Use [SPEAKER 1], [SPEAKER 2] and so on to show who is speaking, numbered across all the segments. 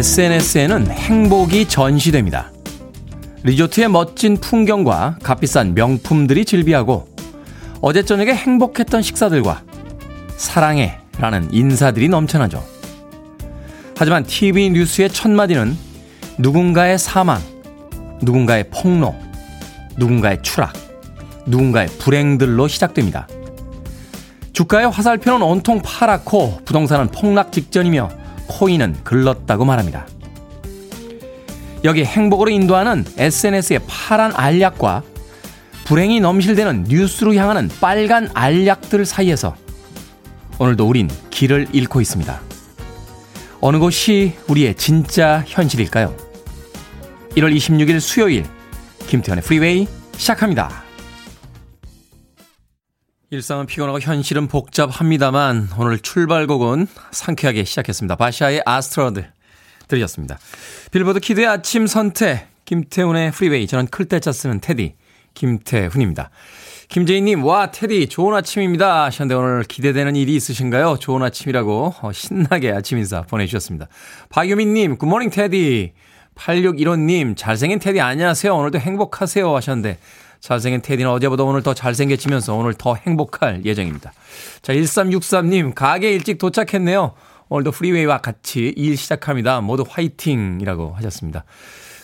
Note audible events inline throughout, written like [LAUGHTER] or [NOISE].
[SPEAKER 1] SNS에는 행복이 전시됩니다. 리조트의 멋진 풍경과 값비싼 명품들이 즐비하고 어제 저녁에 행복했던 식사들과 사랑해 라는 인사들이 넘쳐나죠. 하지만 TV 뉴스의 첫마디는 누군가의 사망, 누군가의 폭로, 누군가의 추락, 누군가의 불행들로 시작됩니다. 주가의 화살표는 온통 파랗고 부동산은 폭락 직전이며 코인은 글렀다고 말합니다. 여기 행복으로 인도하는 SNS의 파란 알약과 불행이 넘실대는 뉴스로 향하는 빨간 알약들 사이에서 오늘도 우린 길을 잃고 있습니다. 어느 곳이 우리의 진짜 현실일까요? 1월 26일 수요일 김태훈의 프리웨이 시작합니다. 일상은 피곤하고 현실은 복잡합니다만 오늘 출발곡은 상쾌하게 시작했습니다. 바샤의 Astrud 들으셨습니다. 빌보드 kid의 아침 선택 김태훈의 프리웨이 저는 클 태 자 쓰는 테디 김태훈입니다. 김재희님, 와, 테디, 좋은 아침입니다. 하셨는데 오늘 기대되는 일이 있으신가요? 좋은 아침이라고 어, 신나게 아침 인사 보내주셨습니다. 박유민님, good morning 테디. 8615님, 잘생긴 테디 안녕하세요. 오늘도 행복하세요. 하셨는데 잘생긴 테디는 어제보다 오늘 더 잘생겨지면서 오늘 더 행복할 예정입니다. 자, 1363님, 가게 일찍 도착했네요. 오늘도 프리웨이와 같이 일 시작합니다. 모두 화이팅이라고 하셨습니다.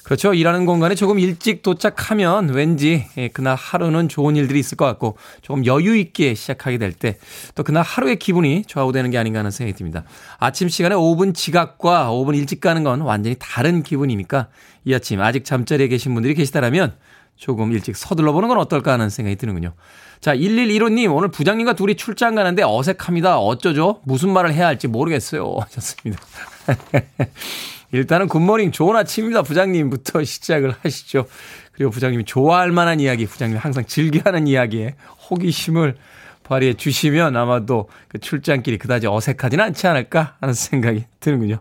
[SPEAKER 1] 그렇죠. 일하는 공간에 조금 일찍 도착하면 왠지 예, 그날 하루는 좋은 일들이 있을 것 같고 조금 여유 있게 시작하게 될 때 또 그날 하루의 기분이 좌우되는 게 아닌가 하는 생각이 듭니다. 아침 시간에 5분 지각과 5분 일찍 가는 건 완전히 다른 기분이니까 이 아침 아직 잠자리에 계신 분들이 계시다라면 조금 일찍 서둘러 보는 건 어떨까 하는 생각이 드는군요. 자, 1115님, 오늘 부장님과 둘이 출장 가는데 어색합니다. 어쩌죠? 무슨 말을 해야 할지 모르겠어요. [LAUGHS] 하셨습니다. [LAUGHS] 일단은 굿모닝 좋은 아침입니다. 부장님부터 [LAUGHS] 시작을 하시죠. 그리고 부장님이 좋아할 만한 이야기, 부장님이 항상 즐겨하는 이야기에 호기심을 발휘해 주시면 아마도 그 출장길이 그다지 어색하지는 않지 않을까 하는 생각이 드는군요.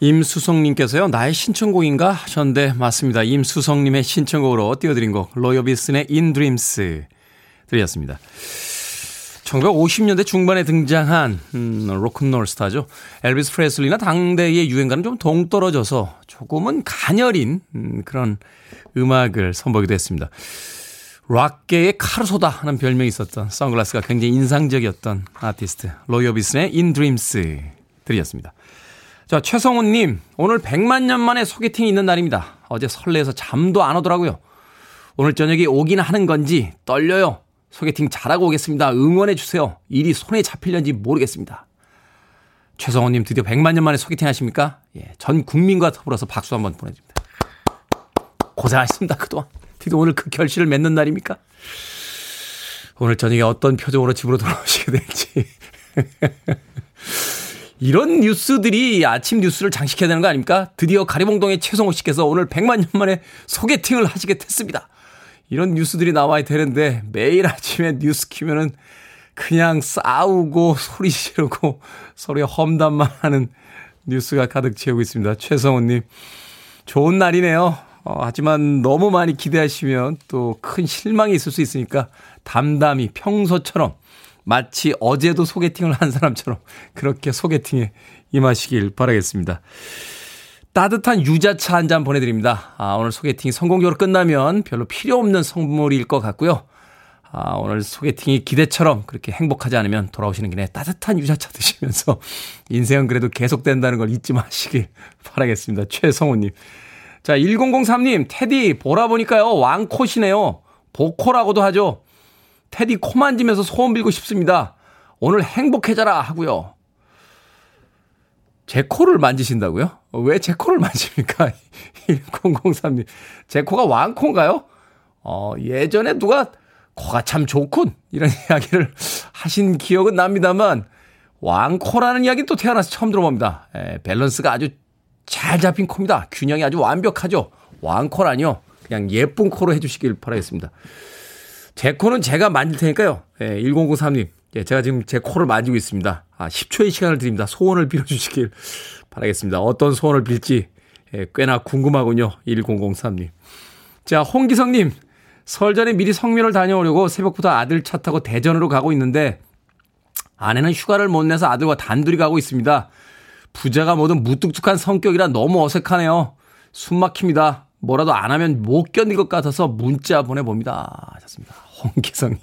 [SPEAKER 1] 임수성님께서요, 나의 신청곡인가? 하셨는데, 맞습니다. 임수성님의 신청곡으로 띄워드린 곡, 로요비슨의 In Dreams 들이었습니다. 1950년대 중반에 등장한 음, 로큰롤 스타죠. 엘비스 프레슬리나 당대의 유행과는 좀 동떨어져서 조금은 가녀린 음, 그런 음악을 선보이기도 했습니다. 락계의 카르소다 하는 별명이 있었던 선글라스가 굉장히 인상적이었던 아티스트 로이어비슨의 In Dreams 들이었습니다. 자 최성훈님 오늘 100만 년 만에 소개팅이 있는 날입니다. 어제 설레서 잠도 안 오더라고요. 오늘 저녁에 오긴 하는 건지 떨려요. 소개팅 잘하고 오겠습니다. 응원해 주세요. 일이 손에 잡힐는지 모르겠습니다. 최성호님 드디어 100만 년 만에 소개팅 하십니까? 예, 전 국민과 더불어서 박수 한번 보내드립니다. 고생하셨습니다. 그동안. 드디어 오늘 그 결실을 맺는 날입니까? 오늘 저녁에 어떤 표정으로 집으로 돌아오시게 될지. [LAUGHS] 이런 뉴스들이 아침 뉴스를 장식해야 되는 거 아닙니까? 드디어 가리봉동의 최성호 씨께서 오늘 100만 년 만에 소개팅을 하시게 됐습니다. 이런 뉴스들이 나와야 되는데 매일 아침에 뉴스 키면은 그냥 싸우고 소리 지르고 서로의 험담만 하는 뉴스가 가득 채우고 있습니다. 최성훈님, 좋은 날이네요. 어, 하지만 너무 많이 기대하시면 또 큰 실망이 있을 수 있으니까 담담히 평소처럼 마치 어제도 소개팅을 한 사람처럼 그렇게 소개팅에 임하시길 바라겠습니다. 따뜻한 유자차 한 잔 보내드립니다. 아, 오늘 소개팅이 성공적으로 끝나면 별로 필요 없는 선물일 것 같고요. 아, 오늘 소개팅이 기대처럼 그렇게 행복하지 않으면 돌아오시는 길에 따뜻한 유자차 드시면서 [LAUGHS] 인생은 그래도 계속된다는 걸 잊지 마시길 바라겠습니다. 최성우님. 자, 1003님, 테디, 보라 보니까요, 왕콧이네요. 보코라고도 하죠. 테디 코 만지면서 소원 빌고 싶습니다. 오늘 행복해져라 하고요. 제 코를 만지신다고요? 왜 제 코를 만집니까? [LAUGHS] 1003님. 제 코가 왕코인가요? 어, 예전에 누가 코가 참 좋군. 이런 [LAUGHS] 이야기를 하신 기억은 납니다만, 왕코라는 이야기는 또 태어나서 처음 들어봅니다. 에, 밸런스가 아주 잘 잡힌 코입니다. 균형이 아주 완벽하죠. 왕코라니요. 그냥 예쁜 코로 해주시길 바라겠습니다. 제 코는 제가 만질 테니까요. 예, 1003님. 예, 제가 지금 제 코를 만지고 있습니다. 아, 10초의 시간을 드립니다. 소원을 빌어주시길 바라겠습니다. 어떤 소원을 빌지 예, 꽤나 궁금하군요. 1003님. 자, 홍기성님. 설 전에 미리 성묘를 다녀오려고 새벽부터 아들 차 타고 대전으로 가고 있는데 아내는 휴가를 못 내서 아들과 단둘이 가고 있습니다. 부자가 뭐든 무뚝뚝한 성격이라 너무 어색하네요. 숨 막힙니다. 뭐라도 안 하면 못 견딜 것 같아서 문자 보내봅니다. 하셨습니다. 홍기성님.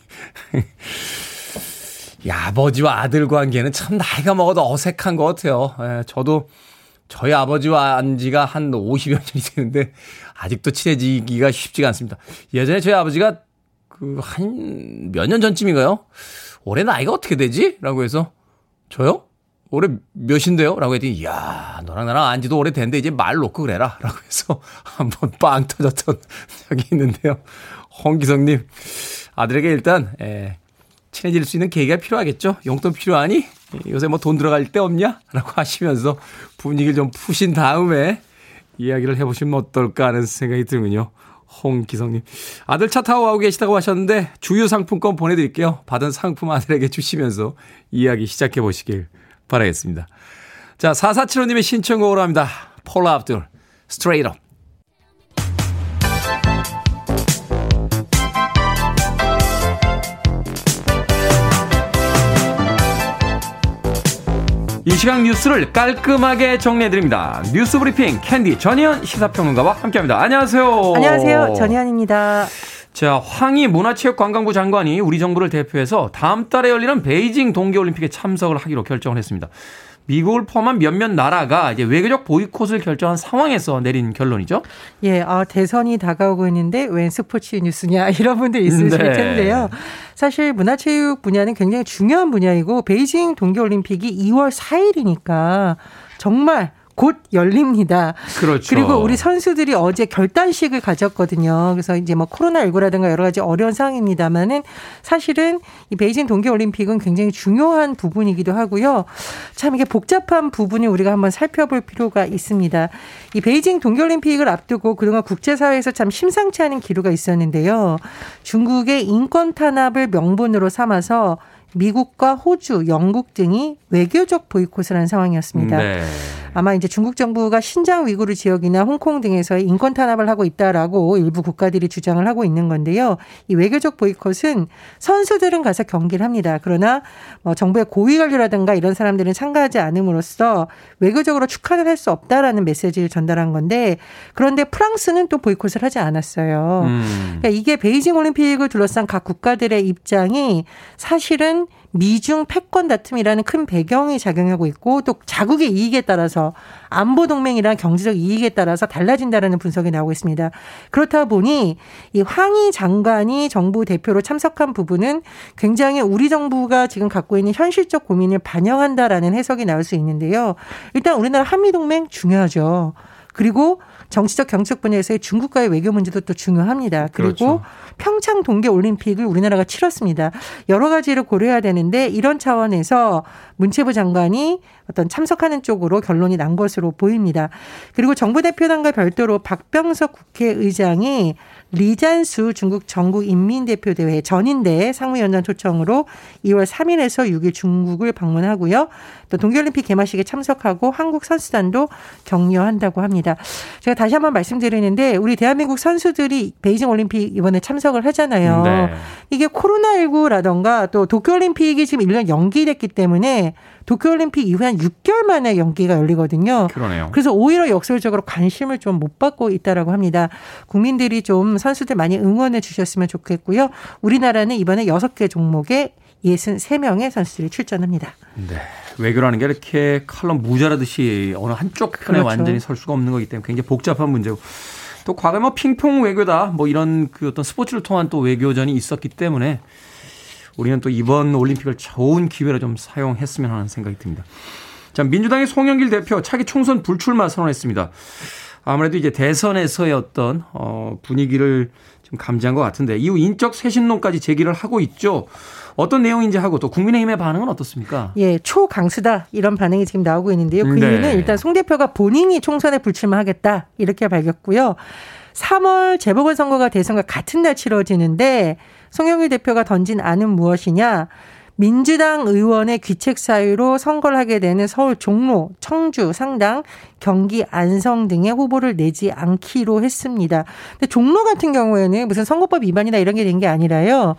[SPEAKER 1] 이 [LAUGHS] 아버지와 아들 관계는 참 나이가 먹어도 어색한 것 같아요. 예, 저도 저희 아버지와 안 지가 한 50여 년이 되는데 아직도 친해지기가 쉽지가 않습니다. 예전에 저희 아버지가 그 한 몇 년 전쯤인가요? 올해 나이가 어떻게 되지? 라고 해서 저요? 올해 몇인데요? 라고 했더니 이야 너랑 나랑 안 지도 오래됐는데 이제 말 놓고 그래라 [LAUGHS] 라고 해서 한번 빵 터졌던 [LAUGHS] 적이 있는데요. 홍기성님 아들에게 일단 에, 친해질 수 있는 계기가 필요하겠죠. 용돈 필요하니? 요새 뭐 돈 들어갈 데 없냐? 라고 하시면서 분위기를 좀 푸신 다음에 이야기를 해보시면 어떨까 하는 생각이 드는군요. 홍기성님. 아들 차 타고 가고 계시다고 하셨는데 주유 상품권 보내드릴게요. 받은 상품 아들에게 주시면서 이야기 시작해 보시길 바라겠습니다. 자, 4475님의 신청곡으로 합니다. 폴라 압둘, Straight Up. 이 시간 뉴스를 깔끔하게 정리해드립니다. 뉴스 브리핑 캔디 전희연 시사평론가와 함께합니다. 안녕하세요.
[SPEAKER 2] 안녕하세요. 전희연입니다.
[SPEAKER 1] 자, 황희 문화체육관광부 장관이 우리 정부를 대표해서 다음 달에 열리는 베이징 동계올림픽에 참석을 하기로 결정을 했습니다. 미국을 포함한 몇몇 나라가 이제 외교적 보이콧을 결정한 상황에서 내린 결론이죠.
[SPEAKER 2] 예, 아, 대선이 다가오고 있는데 웬 스포츠 뉴스냐 [LAUGHS] 이런 분들 있으실 네. 텐데요. 사실 문화체육 분야는 굉장히 중요한 분야이고 베이징 동계올림픽이 2월 4일이니까 정말 곧 열립니다.
[SPEAKER 1] 그렇죠.
[SPEAKER 2] 그리고 우리 선수들이 어제 결단식을 가졌거든요. 그래서 이제 뭐 코로나19라든가 여러 가지 어려운 상황입니다만은 사실은 이 베이징 동계올림픽은 굉장히 중요한 부분이기도 하고요. 참 이게 복잡한 부분이 우리가 한번 살펴볼 필요가 있습니다. 이 베이징 동계올림픽을 앞두고 그동안 국제사회에서 참 심상치 않은 기류가 있었는데요. 중국의 인권 탄압을 명분으로 삼아서 미국과 호주, 영국 등이 외교적 보이콧을 한 상황이었습니다. 네. 아마 이제 중국 정부가 신장 위구르 지역이나 홍콩 등에서 인권 탄압을 하고 있다라고 일부 국가들이 주장을 하고 있는 건데요. 이 외교적 보이콧은 선수들은 가서 경기를 합니다. 그러나 뭐 정부의 고위 관료라든가 이런 사람들은 참가하지 않음으로써 외교적으로 축하를 할 수 없다라는 메시지를 전달한 건데 그런데 프랑스는 또 보이콧을 하지 않았어요. 음. 그러니까 이게 베이징 올림픽을 둘러싼 각 국가들의 입장이 사실은 미중 패권 다툼이라는 큰 배경이 작용하고 있고 또 자국의 이익에 따라서 안보 동맹이라는 경제적 이익에 따라서 달라진다라는 분석이 나오고 있습니다. 그렇다 보니 이 황희 장관이 정부 대표로 참석한 부분은 굉장히 우리 정부가 지금 갖고 있는 현실적 고민을 반영한다라는 해석이 나올 수 있는데요. 일단 우리나라 한미 동맹 중요하죠. 그리고 정치적 경책 분야에서의 중국과의 외교 문제도 또 중요합니다. 그리고 그렇죠. 평창 동계 올림픽을 우리나라가 치렀습니다. 여러 가지를 고려해야 되는데 이런 차원에서 문체부 장관이 어떤 참석하는 쪽으로 결론이 난 것으로 보입니다. 그리고 정부 대표단과 별도로 박병석 국회의장이 리잔수 중국 전국 인민대표대회 전인대 상무위원장 초청으로 2월 3일에서 6일 중국을 방문하고요. 또 동계올림픽 개막식에 참석하고 한국 선수단도 격려한다고 합니다. 제가 다시 한번 말씀드리는데 우리 대한민국 선수들이 베이징 올림픽 이번에 참석을 하잖아요. 네. 이게 코로나19라던가 또 도쿄올림픽이 지금 1년 연기됐기 때문에 도쿄올림픽 이후에 한 6개월 만에 연기가 열리거든요.
[SPEAKER 1] 그러네요.
[SPEAKER 2] 그래서 오히려 역설적으로 관심을 좀 못 받고 있다라고 합니다. 국민들이 좀 선수들 많이 응원해 주셨으면 좋겠고요. 우리나라는 이번에 6개 종목에 63명의 선수들이 출전합니다.
[SPEAKER 1] 네. 외교라는 게 이렇게 칼럼 무자라듯이 어느 한쪽 편에 그렇죠. 완전히 설 수가 없는 거기 때문에 굉장히 복잡한 문제고 또 과거에 뭐 핑퐁 외교다 뭐 이런 그 어떤 스포츠를 통한 또 외교전이 있었기 때문에 우리는 또 이번 올림픽을 좋은 기회로 좀 사용했으면 하는 생각이 듭니다. 자, 민주당의 송영길 대표 차기 총선 불출마 선언했습니다. 아무래도 이제 대선에서의 어떤 어 분위기를 좀 감지한 것 같은데 이후 인적 쇄신론까지 제기를 하고 있죠. 어떤 내용인지 하고 또 국민의힘의 반응은 어떻습니까?
[SPEAKER 2] 예, 초강수다 이런 반응이 지금 나오고 있는데요. 그 네. 이유는 일단 송 대표가 본인이 총선에 불출마하겠다 이렇게 밝혔고요. 3월 재보궐선거가 대선과 같은 날 치러지는데 송영길 대표가 던진 안은 무엇이냐? 민주당 의원의 귀책 사유로 선거를 하게 되는 서울 종로, 청주, 상당, 경기 안성 등의 후보를 내지 않기로 했습니다. 근데 종로 같은 경우에는 무슨 선거법 위반이나 이런 게 된 게 아니라요.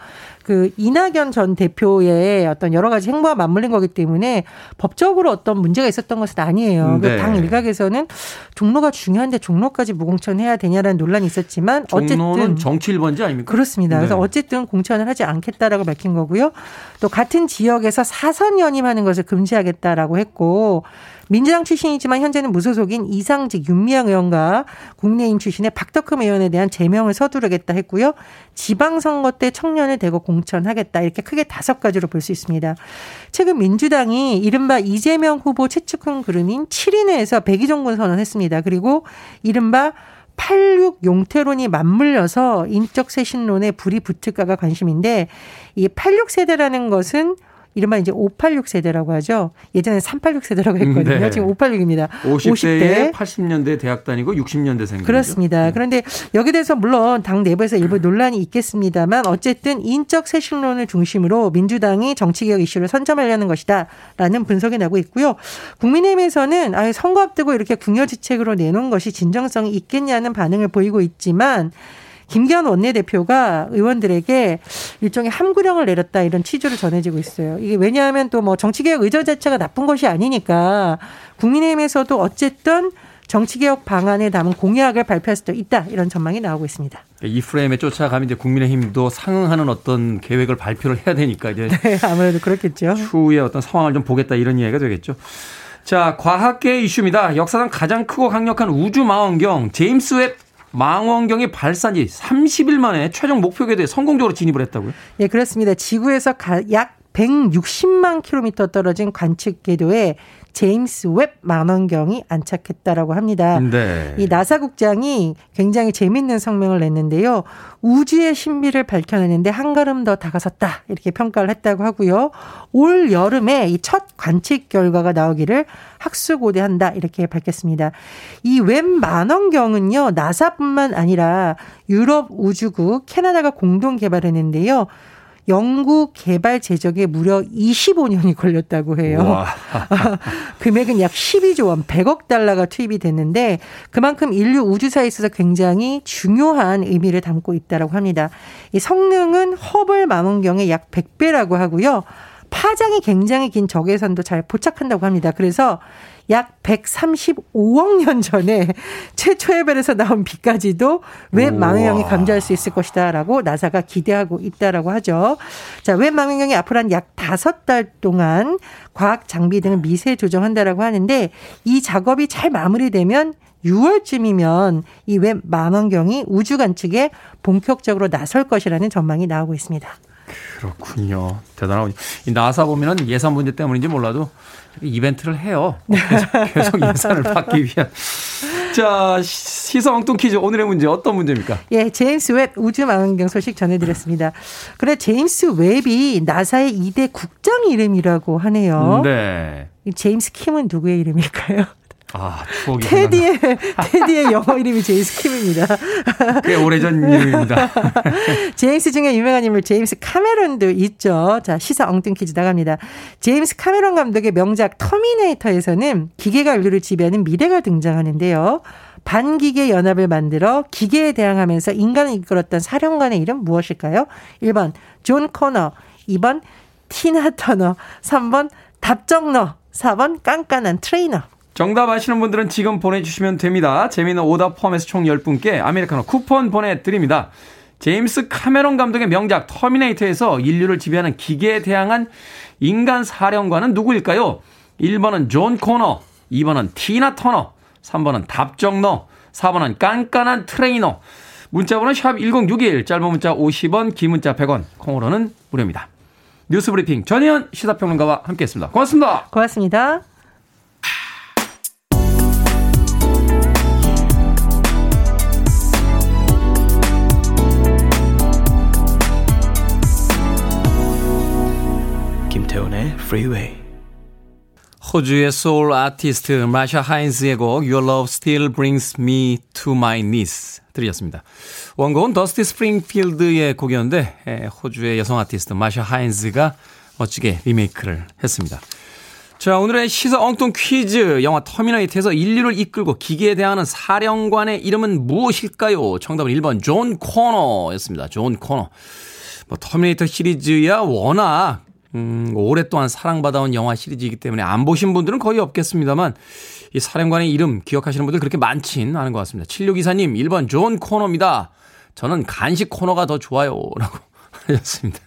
[SPEAKER 2] 그 이낙연 전 대표의 어떤 여러 가지 행보와 맞물린 거기 때문에 법적으로 어떤 문제가 있었던 것은 아니에요. 그 네. 당 일각에서는 종로가 중요한데 종로까지 무공천해야 되냐라는 논란이 있었지만 어쨌든
[SPEAKER 1] 정치 1번지 아닙니까?
[SPEAKER 2] 그렇습니다. 네. 그래서 어쨌든 공천을 하지 않겠다라고 밝힌 거고요. 또 같은 지역에서 사선 연임하는 것을 금지하겠다라고 했고 민주당 출신이지만 현재는 무소속인 이상직 윤미향 의원과 국내인 출신의 박덕흠 의원에 대한 제명을 서두르겠다 했고요. 지방선거 때 청년을 대거 공천하겠다 이렇게 크게 다섯 가지로 볼 수 있습니다. 최근 민주당이 이른바 이재명 후보 최측근 그룹인 7인회에서 백의종군 선언했습니다. 그리고 이른바 86 용태론이 맞물려서 인적 쇄신론에 불이 붙을까가 관심인데 이 86 세대라는 것은 이른바 이제 586 세대라고 하죠. 예전에 386 세대라고 했거든요. 네. 지금 586입니다.
[SPEAKER 1] 50대에 50대. 80년대 대학 다니고 60년대생.
[SPEAKER 2] 그렇습니다. 네. 그런데 여기 대해서 물론 당 내부에서 일부 논란이 있겠습니다만 어쨌든 인적 쇄신론을 중심으로 민주당이 정치개혁 이슈를 선점하려는 것이다라는 분석이 나고 있고요. 국민의힘에서는 아예 선거 앞두고 이렇게 궁여지책으로 내놓은 것이 진정성이 있겠냐는 반응을 보이고 있지만 김기현 원내대표가 의원들에게 일종의 함구령을 내렸다 이런 취지로 전해지고 있어요. 이게 왜냐하면 또 뭐 정치개혁 의저 자체가 나쁜 것이 아니니까 국민의힘에서도 어쨌든 정치개혁 방안에 담은 공약을 발표할 수도 있다 이런 전망이 나오고 있습니다.
[SPEAKER 1] 이 프레임에 쫓아가면 이제 국민의힘도 상응하는 어떤 계획을 발표를 해야 되니까 이제 [LAUGHS]
[SPEAKER 2] 네, 아무래도 그렇겠죠.
[SPEAKER 1] 추후에 어떤 상황을 좀 보겠다 이런 이야기가 되겠죠. 자, 과학계 이슈입니다. 역사상 가장 크고 강력한 우주 망원경 제임스 웹 망원경이 발사한 지 30일 만에 최종 목표 궤도에 성공적으로 진입을 했다고요?
[SPEAKER 2] 예, 그렇습니다. 지구에서 약 160만 킬로미터 떨어진 관측 궤도에 제임스 웹 망원경이 안착했다라고 합니다. 네. 이 나사 국장이 굉장히 재밌는 성명을 냈는데요. 우주의 신비를 밝혀내는데 한 걸음 더 다가섰다 이렇게 평가를 했다고 하고요. 올 여름에 이 첫 관측 결과가 나오기를 학수고대한다 이렇게 밝혔습니다. 이웹 망원경은요 나사뿐만 아니라 유럽 우주국 캐나다가 공동 개발했는데요. 연구 개발 제작에 무려 25년이 걸렸다고 해요. [LAUGHS] 금액은 약 12조 원, 100억 달러가 투입이 됐는데 그만큼 인류 우주사에 있어서 굉장히 중요한 의미를 담고 있다고 합니다. 이 성능은 허블 망원경의 약 100배라고 하고요. 파장이 굉장히 긴 적외선도 잘 포착한다고 합니다. 그래서 약 135억 년 전에 최초의 별에서 나온 빛까지도 웹 망원경이 감지할 수 있을 것이다라고 나사가 기대하고 있다라고 하죠. 자, 웹 망원경이 앞으로 한 약 다섯 달 동안 과학 장비 등을 미세 조정한다라고 하는데 이 작업이 잘 마무리되면 6월쯤이면 이 웹 망원경이 우주 관측에 본격적으로 나설 것이라는 전망이 나오고 있습니다.
[SPEAKER 1] 그렇군요. 대단하군요. 이 나사 보면은 예산 문제 때문인지 몰라도 이벤트를 해요. 계속 예산을 받기 위한. 자, 시사 엉뚱 퀴즈 오늘의 문제 어떤 문제입니까?
[SPEAKER 2] 예, 제임스 웹 우주 망원경 소식 전해드렸습니다. 그래, 제임스 웹이 나사의 2대 국장 이름이라고 하네요. 네. 제임스 킴은 누구의 이름일까요?
[SPEAKER 1] 아, 추억의
[SPEAKER 2] 테디의 테디의 영어 이름이 제임스 킴입니다.
[SPEAKER 1] 꽤 오래전 이름입니다. [LAUGHS]
[SPEAKER 2] 제임스 중에 유명한 인물 제임스 카메론도 있죠. 자, 시사 엉뚱 퀴즈 나갑니다. 제임스 카메론 감독의 명작 터미네이터에서는 기계가 인류를 지배하는 미래가 등장하는데요. 반기계 연합을 만들어 기계에 대항하면서 인간을 이끌었던 사령관의 이름 무엇일까요? 1번 존 코너, 2번 티나 터너, 3번 답정너, 4번 깐깐한 트레이너.
[SPEAKER 1] 정답 아시는 분들은 지금 보내주시면 됩니다. 재미있는 오답 포함해서 총 10분께 아메리카노 쿠폰 보내드립니다. 제임스 카메론 감독의 명작 터미네이터에서 인류를 지배하는 기계에 대항한 인간 사령관은 누구일까요? 1번은 존 코너, 2번은 티나 터너, 3번은 답정너, 4번은 깐깐한 트레이너. 문자번호 샵 1061, 짧은 문자 50원, 긴 문자 100원, 콩으로는 무료입니다. 뉴스 브리핑 전혜연 시사평론가와 함께했습니다. 고맙습니다.
[SPEAKER 2] 고맙습니다.
[SPEAKER 1] 김태훈의 Freeway. 호주의 소울 아티스트 마샤 하인스의 곡 Your Love Still Brings Me to My Knees 들으셨습니다. 원곡은 더스티 스프링필드의 곡이었는데 호주의 여성 아티스트 마샤 하인스가 멋지게 리메이크를 했습니다. 자, 오늘의 시사 엉뚱 퀴즈. 영화 터미네이터에서 인류를 이끌고 기계에 대항하는 사령관의 이름은 무엇일까요? 정답은 1번 존 코너였습니다. 존 코너. 뭐 터미네이터 시리즈야 워낙 음, 오랫동안 사랑받아온 영화 시리즈이기 때문에 안 보신 분들은 거의 없겠습니다만 이 사령관의 이름 기억하시는 분들 그렇게 많진 않은 것 같습니다. 7624님 1번 존 코너입니다. 저는 간식 코너가 더 좋아요. 라고 [LAUGHS] 하셨습니다.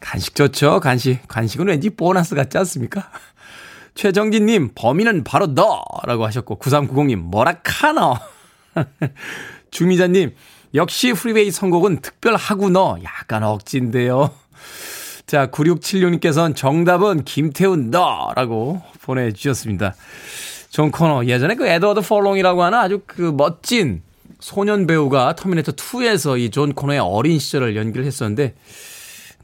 [SPEAKER 1] 간식 좋죠. 간식. 간식은 왠지 보너스 같지 않습니까? 최정진님 범인은 바로 너라고 하셨고 9390님 뭐라 카너. 주미자님 역시 프리웨이 선곡은 특별하구 너 약간 억진데요. 자, 9676님께서는 정답은 김태훈 너라고 보내주셨습니다. 존 코너. 예전에 그 에드워드 펄롱이라고 하는 아주 그 멋진 소년 배우가 터미네이터 2에서 이 존 코너의 어린 시절을 연기를 했었는데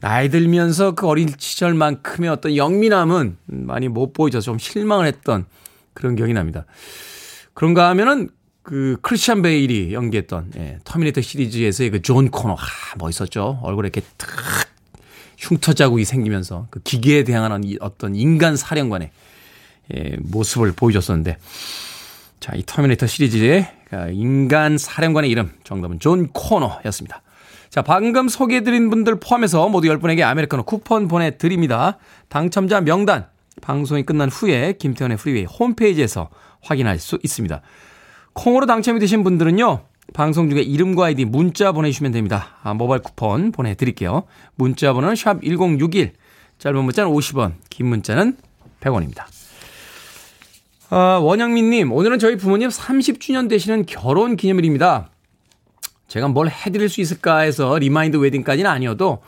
[SPEAKER 1] 나이 들면서 그 어린 시절만큼의 어떤 영민함은 많이 못 보이셔서 좀 실망을 했던 그런 기억이 납니다. 그런가 하면은 그 크리스찬 베일이 연기했던 예, 터미네이터 시리즈에서의 그 존 코너 아, 멋있었죠. 얼굴에 이렇게 탁 흉터 자국이 생기면서 그 기계에 대항하는 어떤 인간 사령관의 예, 모습을 보여줬었는데 자, 이 터미네이터 시리즈의 그 인간 사령관의 이름 정답은 존 코너였습니다. 자, 방금 소개해드린 분들 포함해서 모두 10분에게 아메리카노 쿠폰 보내드립니다. 당첨자 명단 방송이 끝난 후에 김태훈의 프리웨이 홈페이지에서 확인할 수 있습니다. 콩으로 당첨이 되신 분들은요. 방송 중에 이름과 아이디 문자 보내주시면 됩니다. 아, 모바일 쿠폰 보내드릴게요. 문자 번호는 샵 1061, 짧은 문자는 50원, 긴 문자는 100원입니다. 아, 원영민님, 오늘은 저희 부모님 30주년 되시는 결혼 기념일입니다. 제가 뭘 해드릴 수 있을까 해서 remind wedding까지는 아니어도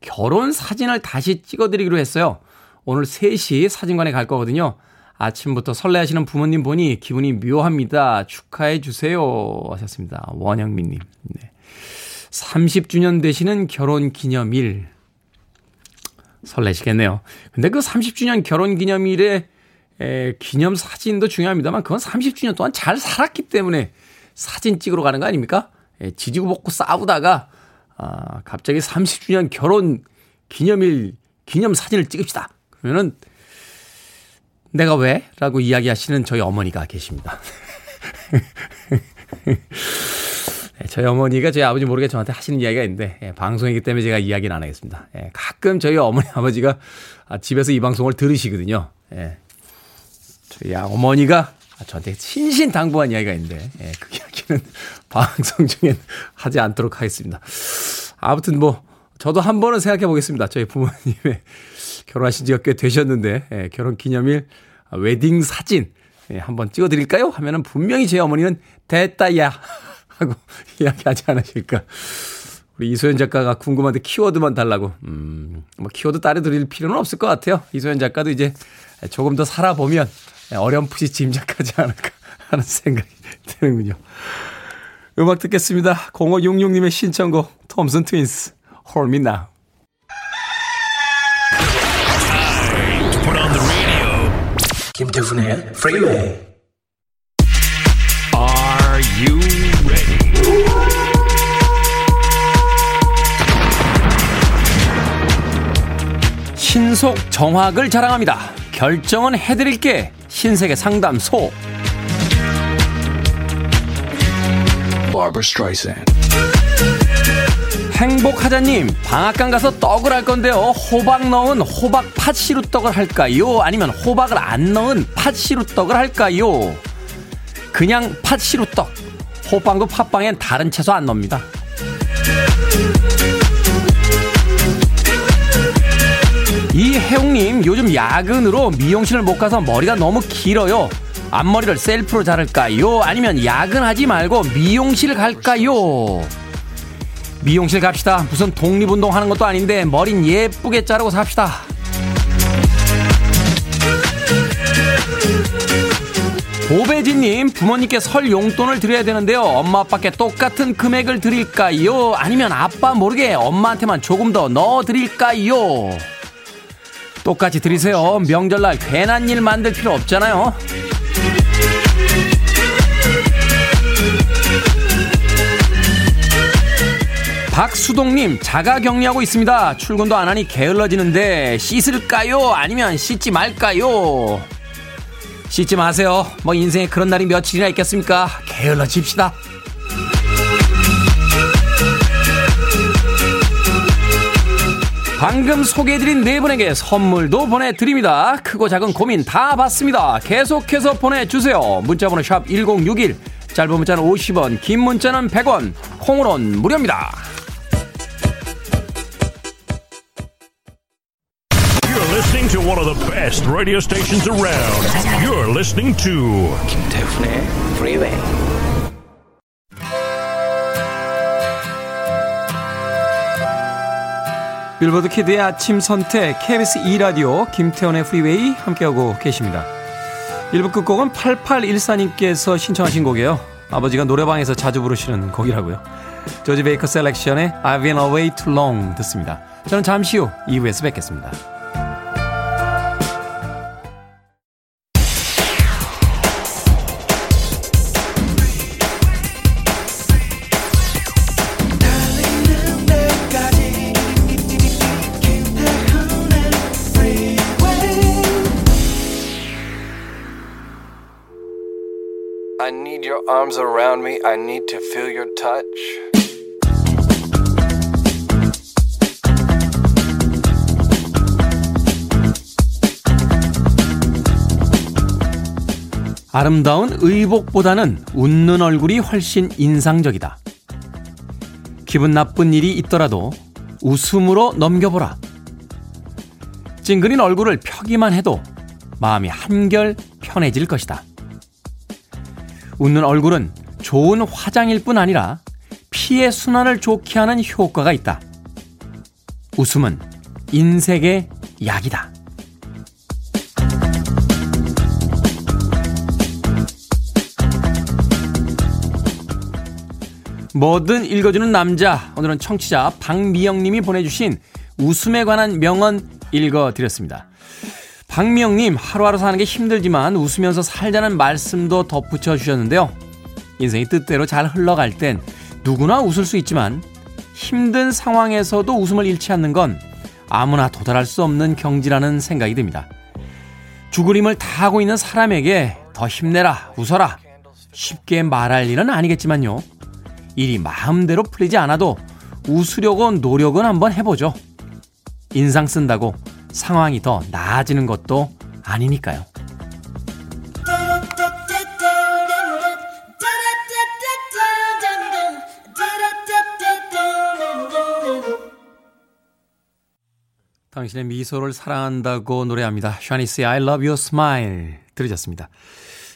[SPEAKER 1] 결혼 사진을 다시 찍어드리기로 했어요. 오늘 3시 사진관에 갈 거거든요. 아침부터 설레하시는 부모님 보니 기분이 묘합니다. 축하해 주세요. 하셨습니다. 원영민님. 네. 30주년 되시는 결혼 기념일. 설레시겠네요. 근데 그 30주년 결혼 기념일에 에, 기념 사진도 중요합니다만 그건 30주년 동안 잘 살았기 때문에 사진 찍으러 가는 거 아닙니까? 에, 지지고 볶고 싸우다가 아, 갑자기 30주년 결혼 기념일 기념 사진을 찍읍시다. 그러면은 내가 왜? 라고 이야기하시는 저희 어머니가 계십니다. 네, [LAUGHS] 저희 어머니가 저희 아버지 모르게 저한테 하시는 이야기가 있는데 예, 방송이기 때문에 제가 이야기는 안 하겠습니다. 예, 가끔 저희 어머니 아버지가 아, 집에서 이 방송을 들으시거든요. 예, 저희 어머니가 저한테 신신당부한 이야기가 있는데 예, 그 이야기는 [LAUGHS] 방송 중엔 하지 않도록 하겠습니다. 아무튼 뭐 저도 한 번은 생각해 보겠습니다. 저희 부모님의 결혼하신 지가 꽤 되셨는데 예, 결혼 기념일 웨딩 사진 예, 한번 찍어드릴까요? 하면은 분명히 제 어머니는 됐다야 [LAUGHS] 하고 이야기하지 않으실까. 우리 이소연 작가가 궁금한데 키워드만 달라고. 음, 뭐 키워드 따로 드릴 필요는 없을 것 같아요. 이소연 작가도 이제 조금 더 살아보면 어렴풋이 짐작하지 않을까 [LAUGHS] 하는 생각이 드는군요. 음악 듣겠습니다. 0566님의 신청곡 톰슨 트윈스 Me Now. 김태훈의 Freeway. Are you ready? 신속 정확을 자랑합니다. 결정은 해드릴게. 신세계 상담소. Barbara Streisand. 행복하자님, 방앗간 가서 떡을 할 건데요. 호박 넣은 호박 팥시루 떡을 할까요? 아니면 호박을 안 넣은 팥시루 떡을 할까요? 그냥 팥시루 떡. 호빵도 팥빵엔 다른 채소 안 넣습니다. 이 최웅님, 요즘 야근으로 미용실을 못 가서 머리가 너무 길어요. 앞머리를 셀프로 자를까요? 아니면 야근하지 말고 미용실 갈까요? 미용실 갑시다. 무슨 독립운동 하는 것도 아닌데 머린 예쁘게 자르고 삽시다. 오배진님, 부모님께 설 용돈을 드려야 되는데요. 엄마 아빠께 똑같은 금액을 드릴까요? 아니면 아빠 모르게 엄마한테만 조금 더 넣어 드릴까요? 똑같이 드리세요. 명절날 괜한 일 만들 필요 없잖아요. 박수동님, 자가 격리하고 있습니다. 출근도 안 하니 게을러지는데 씻을까요? 아니면 씻지 말까요? 씻지 마세요. 뭐 인생에 그런 날이 며칠이나 있겠습니까? 게을러집시다. 방금 소개해드린 네 분에게 선물도 보내드립니다. 크고 작은 고민 다 받습니다. 계속해서 보내주세요. 문자번호 샵 1061, 짧은 문자는 50원, 긴 문자는 100원, 콩으론 무료입니다.
[SPEAKER 3] One of the best radio stations around. You're listening to
[SPEAKER 4] 김태훈의 Freeway.
[SPEAKER 1] 빌보드 kid의 아침 선택 KBS 2 라디오 김태훈의 프리웨이 함께하고 계십니다. 1부 끝곡은 8814님께서 신청하신 곡이에요. 아버지가 노래방에서 자주 부르시는 곡이라고요. 조지 베이커 셀렉션의 I've been away too long 듣습니다. 저는 잠시 후 2부에서 뵙겠습니다.
[SPEAKER 4] Arms around me. I need to feel your touch.
[SPEAKER 1] 아름다운 의복보다는 웃는 얼굴이 훨씬 인상적이다. 기분 나쁜 일이 있더라도 웃음으로 넘겨보라. 찡그린 얼굴을 펴기만 해도 마음이 한결 편해질 것이다. 웃는 얼굴은 좋은 화장일 뿐 아니라 피의 순환을 좋게 하는 효과가 있다. 웃음은 인색의 약이다. 뭐든 읽어주는 남자. 오늘은 청취자 박미영 님이 보내주신 웃음에 관한 명언 읽어드렸습니다. 박미영님, 하루하루 사는 게 힘들지만 웃으면서 살자는 말씀도 덧붙여 주셨는데요. 인생이 뜻대로 잘 흘러갈 땐 누구나 웃을 수 있지만 힘든 상황에서도 웃음을 잃지 않는 건 아무나 도달할 수 없는 경지라는 생각이 듭니다. 죽으림을 다 하고 있는 사람에게 더 힘내라, 웃어라. 쉽게 말할 일은 아니겠지만요. 일이 마음대로 풀리지 않아도 웃으려고 노력은 한번 해보죠. 인상 쓴다고 상황이 더 나아지는 것도 아니니까요. 당신의 미소를 사랑한다고 노래합니다. 샤니스의 I love your smile 들으셨습니다.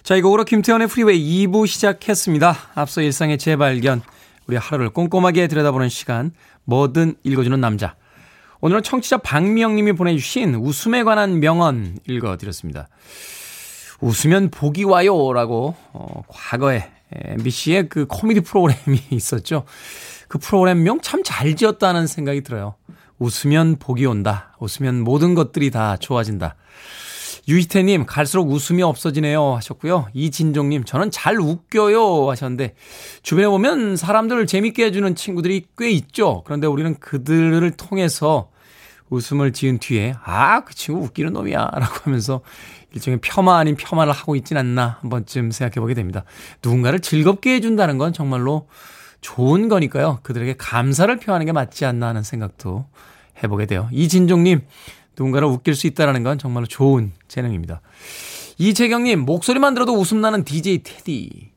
[SPEAKER 1] 자, 이 곡으로 김태훈의 프리웨이 2부 시작했습니다. 앞서 일상의 재발견, 우리 하루를 꼼꼼하게 들여다보는 시간, 뭐든 읽어주는 남자. 오늘은 청취자 박미영님이 보내주신 웃음에 관한 명언 읽어드렸습니다. 웃으면 복이 와요 라고, 어, 과거에 MBC의 그 코미디 프로그램이 [LAUGHS] 있었죠. 그 프로그램 명 참 잘 지었다는 생각이 들어요. 웃으면 복이 온다. 웃으면 모든 것들이 다 좋아진다. 유희태님, 갈수록 웃음이 없어지네요. 하셨고요. 이진종님, 저는 잘 웃겨요. 하셨는데, 주변에 보면 사람들을 재밌게 해주는 친구들이 꽤 있죠. 그런데 우리는 그들을 통해서 웃음을 지은 뒤에, 아, 그 친구 웃기는 놈이야. 라고 하면서 일종의 폄하 아닌 폄하를 하고 있진 않나. 한 번쯤 생각해 보게 됩니다. 누군가를 즐겁게 해준다는 건 정말로 좋은 거니까요. 그들에게 감사를 표하는 게 맞지 않나 하는 생각도 해보게 돼요. 이진종님, 누군가를 웃길 수 있다는 건 정말로 좋은 재능입니다. 이재경님, 목소리만 들어도 웃음 나는 DJ 테디.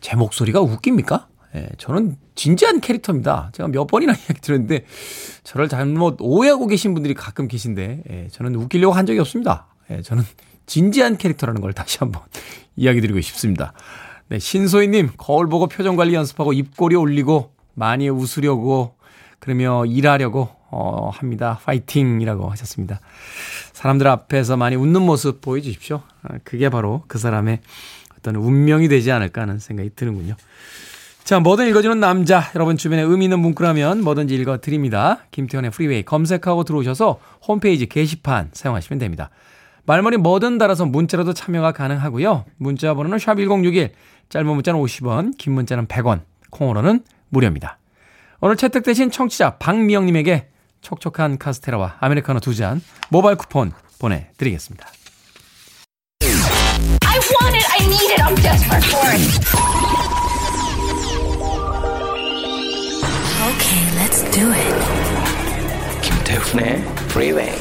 [SPEAKER 1] 제 목소리가 웃깁니까? 예, 저는 진지한 캐릭터입니다. 제가 몇 번이나 [LAUGHS] 이야기 들었는데 저를 잘못 오해하고 계신 분들이 가끔 계신데 예, 저는 웃기려고 한 적이 없습니다. 예, 저는 진지한 캐릭터라는 걸 다시 한번 [LAUGHS] 이야기 드리고 싶습니다. 네, 신소희님, 거울 보고 표정 관리 연습하고 입꼬리 올리고 많이 웃으려고 그러며 일하려고 어, 합니다. 파이팅이라고 하셨습니다. 사람들 앞에서 많이 웃는 모습 보여주십시오. 아, 그게 바로 그 사람의 어떤 운명이 되지 않을까 하는 생각이 드는군요. 자, 뭐든 읽어주는 남자. 여러분 주변에 의미 있는 문구라면 뭐든지 읽어드립니다. 김태훈의 프리웨이 검색하고 들어오셔서 홈페이지 게시판 사용하시면 됩니다. 말머리 뭐든 달아서 문자로도 참여가 가능하고요. 문자 번호는 샵1061, 짧은 문자는 50원, 긴 문자는 100원, 콩으로는 무료입니다. 오늘 채택되신 청취자 박미영님에게 촉촉한 카스테라와 아메리카노 두 잔 모바일 쿠폰 보내드리겠습니다.
[SPEAKER 5] I want it. I need it. I'm desperate for it. Okay, let's do it.
[SPEAKER 4] 김태훈의 Freeway.